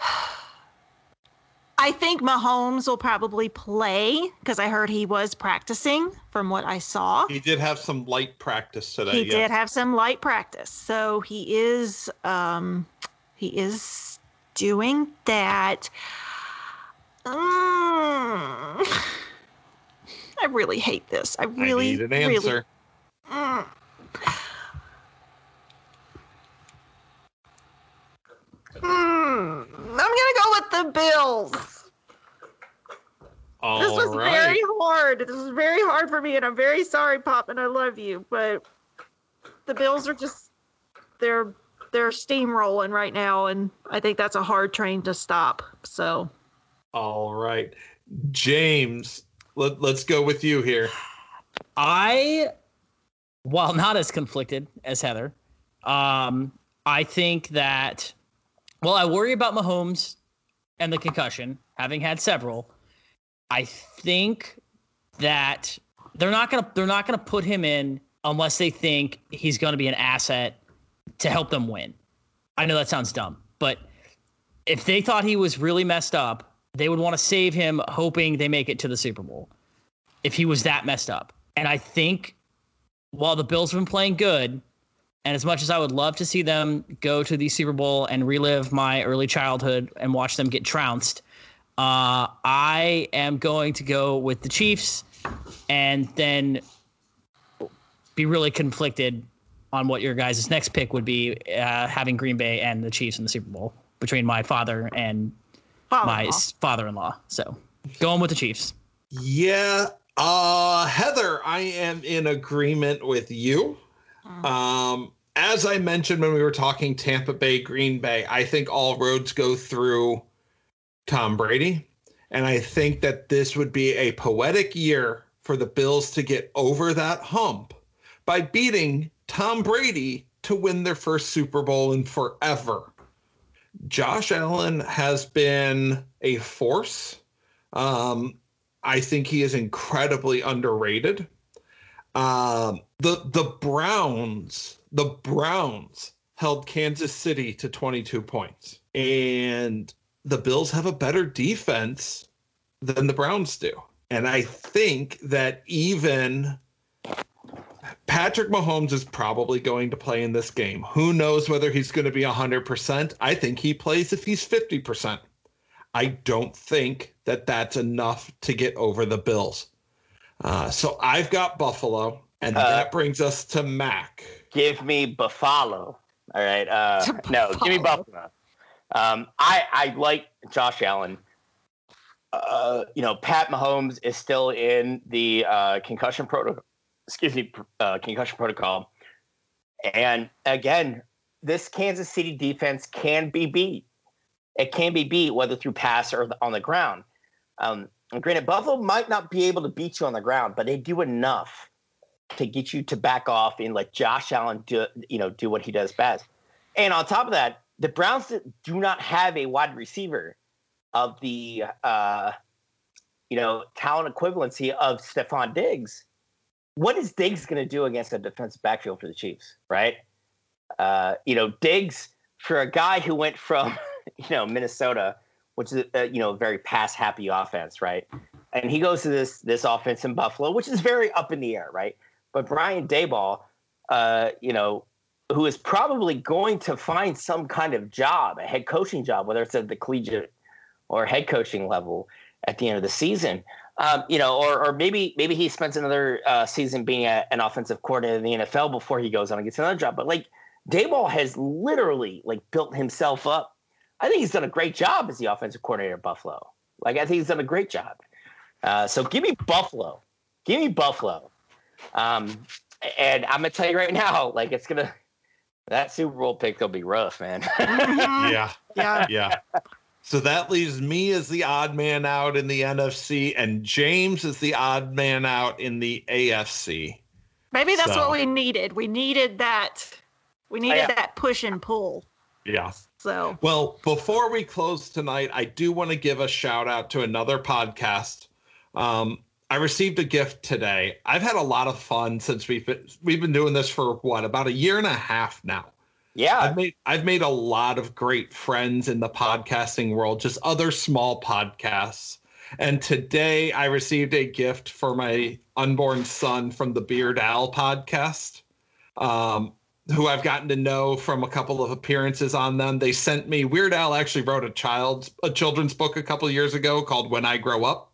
i think mahomes will probably play because i heard he was practicing from what i saw He did have some light practice today. he yes. did have some light practice so he is um he is doing that Mm. i really hate this i really I need an really answer. Mm. Mm. i'm gonna go with the bills All this was right. very hard. This is very hard for me, and I'm very sorry, Pop, and I love you, but the Bills are just they're they're steamrolling right now, and I think that's a hard train to stop. So, all right, James, let, let's go with you here. I, while not as conflicted as Heather, um, I think that, well, I worry about Mahomes and the concussion, having had several. I think that they're not gonna they're not gonna put him in unless they think he's gonna be an asset to help them win. I know that sounds dumb, but if they thought he was really messed up, they would want to save him, hoping they make it to the Super Bowl. If he was that messed up, and I think while the Bills have been playing good, and as much as I would love to see them go to the Super Bowl and relive my early childhood and watch them get trounced, uh, I am going to go with the Chiefs and then be really conflicted on what your guys' next pick would be, uh, having Green Bay and the Chiefs in the Super Bowl between my father and. My father-in-law. So going with the Chiefs. Yeah, uh, Heather, I am in agreement with you. Um, as I mentioned when we were talking Tampa Bay, Green Bay, I think all roads go through Tom Brady. And I think that this would be a poetic year for the Bills to get over that hump by beating Tom Brady to win their first Super Bowl in forever. Josh Allen has been a force. Um, I think he is incredibly underrated. Um, the the Browns, the Browns held Kansas City to 22 points, and the Bills have a better defense than the Browns do. And I think that even Patrick Mahomes is probably going to play in this game. Who knows whether he's going to be 100%? I think he plays if he's 50%. I don't think that that's enough to get over the Bills. Uh, so I've got Buffalo, and Uh, that brings us to Mac. Give me Buffalo. All right. Uh, no, give me Buffalo. Buffalo. Um, I I like Josh Allen. Uh, you know, Pat Mahomes is still in the uh, concussion protocol. Excuse me, uh, concussion protocol. And again, this Kansas City defense can be beat. It can be beat whether through pass or on the ground. Um, and granted, Buffalo might not be able to beat you on the ground, but they do enough to get you to back off and let Josh Allen do you know do what he does best. And on top of that, the Browns do not have a wide receiver of the uh, you know talent equivalency of Stefon Diggs. What is Diggs going to do against a defensive backfield for the Chiefs, right? Uh, you know, Diggs for a guy who went from you know Minnesota, which is a, you know very pass happy offense, right? And he goes to this this offense in Buffalo, which is very up in the air, right? But Brian Daboll, uh, you know, who is probably going to find some kind of job, a head coaching job, whether it's at the collegiate or head coaching level at the end of the season. Um, you know, or or maybe maybe he spends another uh, season being a, an offensive coordinator in the NFL before he goes on and gets another job. But like Daboll has literally like built himself up. I think he's done a great job as the offensive coordinator at Buffalo. Like I think he's done a great job. Uh, so give me Buffalo. Give me Buffalo. Um, and I'm gonna tell you right now, like it's gonna that Super Bowl pick will be rough, man. Yeah. yeah. Yeah. So that leaves me as the odd man out in the NFC, and James is the odd man out in the AFC. Maybe that's So- what we needed. We needed that. We needed yeah. that push and pull. Yeah. So Well, before we close tonight, I do want to give a shout out to another podcast. Um, I received a gift today. I've had a lot of fun since we've been, we've been doing this for what about a year and a half now. Yeah, I've made I've made a lot of great friends in the podcasting world, just other small podcasts. And today I received a gift for my unborn son from the Beard Owl podcast, um, who I've gotten to know from a couple of appearances on them. They sent me Weird Al actually wrote a child's a children's book a couple years ago called When I Grow Up.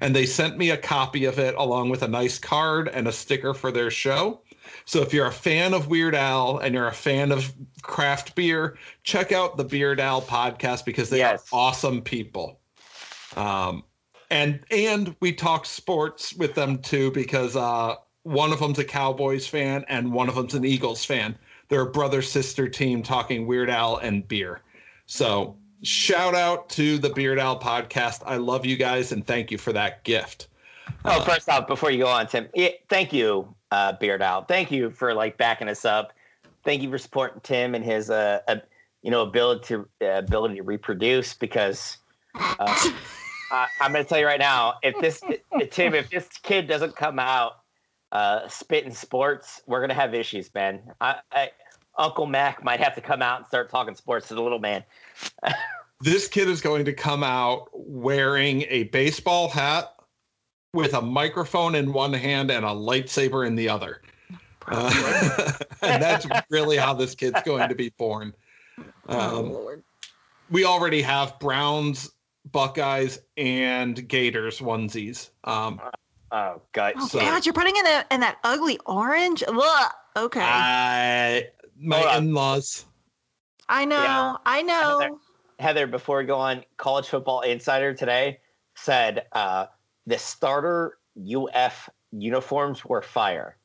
And they sent me a copy of it along with a nice card and a sticker for their show. So if you're a fan of Weird Al and you're a fan of craft beer, check out the Beard Al podcast because they Yes. are awesome people. Um, and and we talk sports with them too because uh, one of them's a Cowboys fan and one of them's an Eagles fan. They're a brother sister team talking Weird Al and beer. So shout out to the Beard Al podcast. I love you guys and thank you for that gift. Oh, first off, before you go on, Tim, thank you, uh, Beard Al. Thank you for like backing us up. Thank you for supporting Tim and his, uh, uh you know, ability to uh, ability to reproduce. Because uh, I, I'm going to tell you right now, if this Tim, if this kid doesn't come out uh, spitting sports, we're going to have issues, man. I, I, Uncle Mac might have to come out and start talking sports to the little man. this kid is going to come out wearing a baseball hat with a microphone in one hand and a lightsaber in the other. Uh, and that's really how this kid's going to be born. Oh, um, oh, we already have Browns, Buckeyes, and Gators onesies. Um, oh God! Oh so, God! You're putting in, a, in that ugly orange. Ugh. Okay. I my in-laws. I know. Yeah. I know. Heather, Heather, before we go on, College Football Insider today said uh, the starter UF uniforms were fire.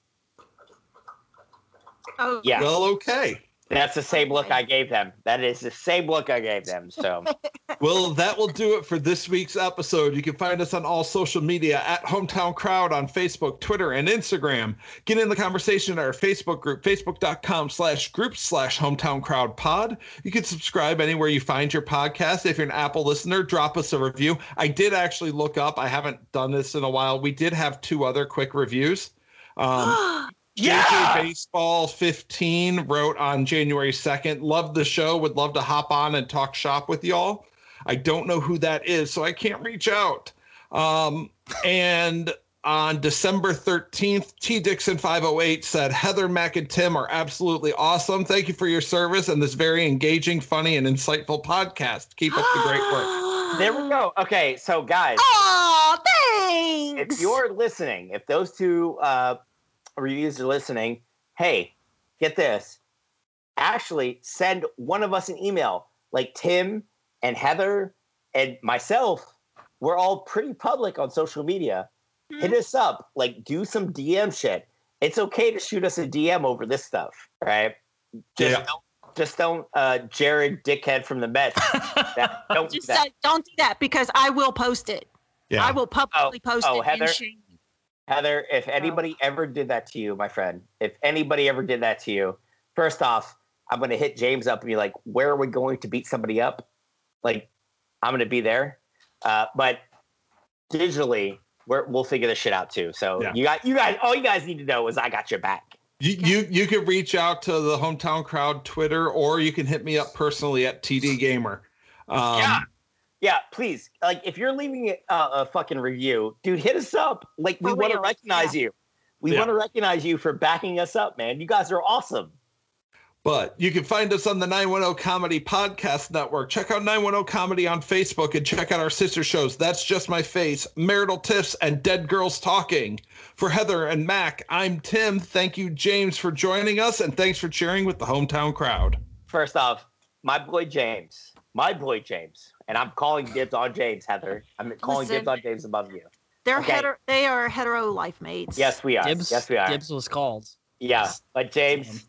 Oh, yeah. Well, okay. That's the same look I gave them. That is the same look I gave them. So, well, that will do it for this week's episode. You can find us on all social media at Hometown Crowd on Facebook, Twitter, and Instagram. Get in the conversation at our Facebook group, facebook.com slash group slash Hometown Crowd Pod. You can subscribe anywhere you find your podcast. If you're an Apple listener, drop us a review. I did actually look up, I haven't done this in a while. We did have two other quick reviews. Um, Yeah. JJ Baseball 15 wrote on January 2nd. Love the show. Would love to hop on and talk shop with y'all. I don't know who that is, so I can't reach out. Um, and on December 13th, T Dixon 508 said, Heather, Mac, and Tim are absolutely awesome. Thank you for your service and this very engaging, funny, and insightful podcast. Keep up the great work. There we go. Okay, so guys. Oh, thanks. If you're listening, if those two uh, reviews are listening, hey, get this. Actually, send one of us an email. Like Tim and Heather and myself, we're all pretty public on social media. Mm-hmm. Hit us up. Like, do some DM shit. It's okay to shoot us a DM over this stuff, right? Just yeah. don't, just don't, uh, Jared Dickhead from the Mets. that, don't just do that. don't do that because I will post it. Yeah. I will publicly oh, post oh, it. Heather, Heather, if anybody oh. ever did that to you, my friend, if anybody ever did that to you, first off, I'm going to hit James up and be like, where are we going to beat somebody up? Like, I'm going to be there. Uh, but digitally, we will figure this shit out too. So yeah. you got you guys. All you guys need to know is I got your back. You, you you can reach out to the hometown crowd Twitter, or you can hit me up personally at TD Gamer. Um, yeah, yeah, please. Like, if you're leaving a, uh, a fucking review, dude, hit us up. Like, we oh, want to recognize yeah. you. We yeah. want to recognize you for backing us up, man. You guys are awesome. But you can find us on the 910 Comedy Podcast Network. Check out 910 Comedy on Facebook and check out our sister shows. That's Just My Face, Marital Tiffs, and Dead Girls Talking. For Heather and Mac, I'm Tim. Thank you, James, for joining us, and thanks for cheering with the hometown crowd. First off, my boy James. My boy James and I'm calling dibs on James, Heather. I'm calling Listen, dibs on James above you. They're okay. hetero. They are hetero life mates. Yes, we are. Dibs, yes, we are. Dibs was called. Yeah, but James,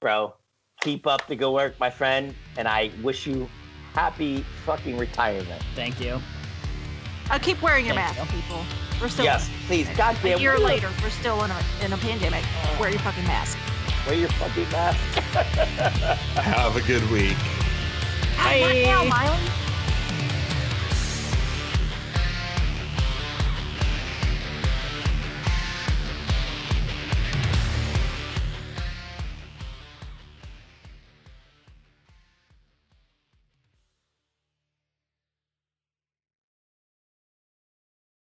bro, keep up the good work, my friend, and I wish you happy fucking retirement. Thank you. Uh, keep wearing your Thank mask, you. people. We're still yes, please. Goddamn. A year later, we're still in a in a pandemic. Wear your fucking mask. Wear your fucking mask. Have a good week. Bye. Not now, Miley.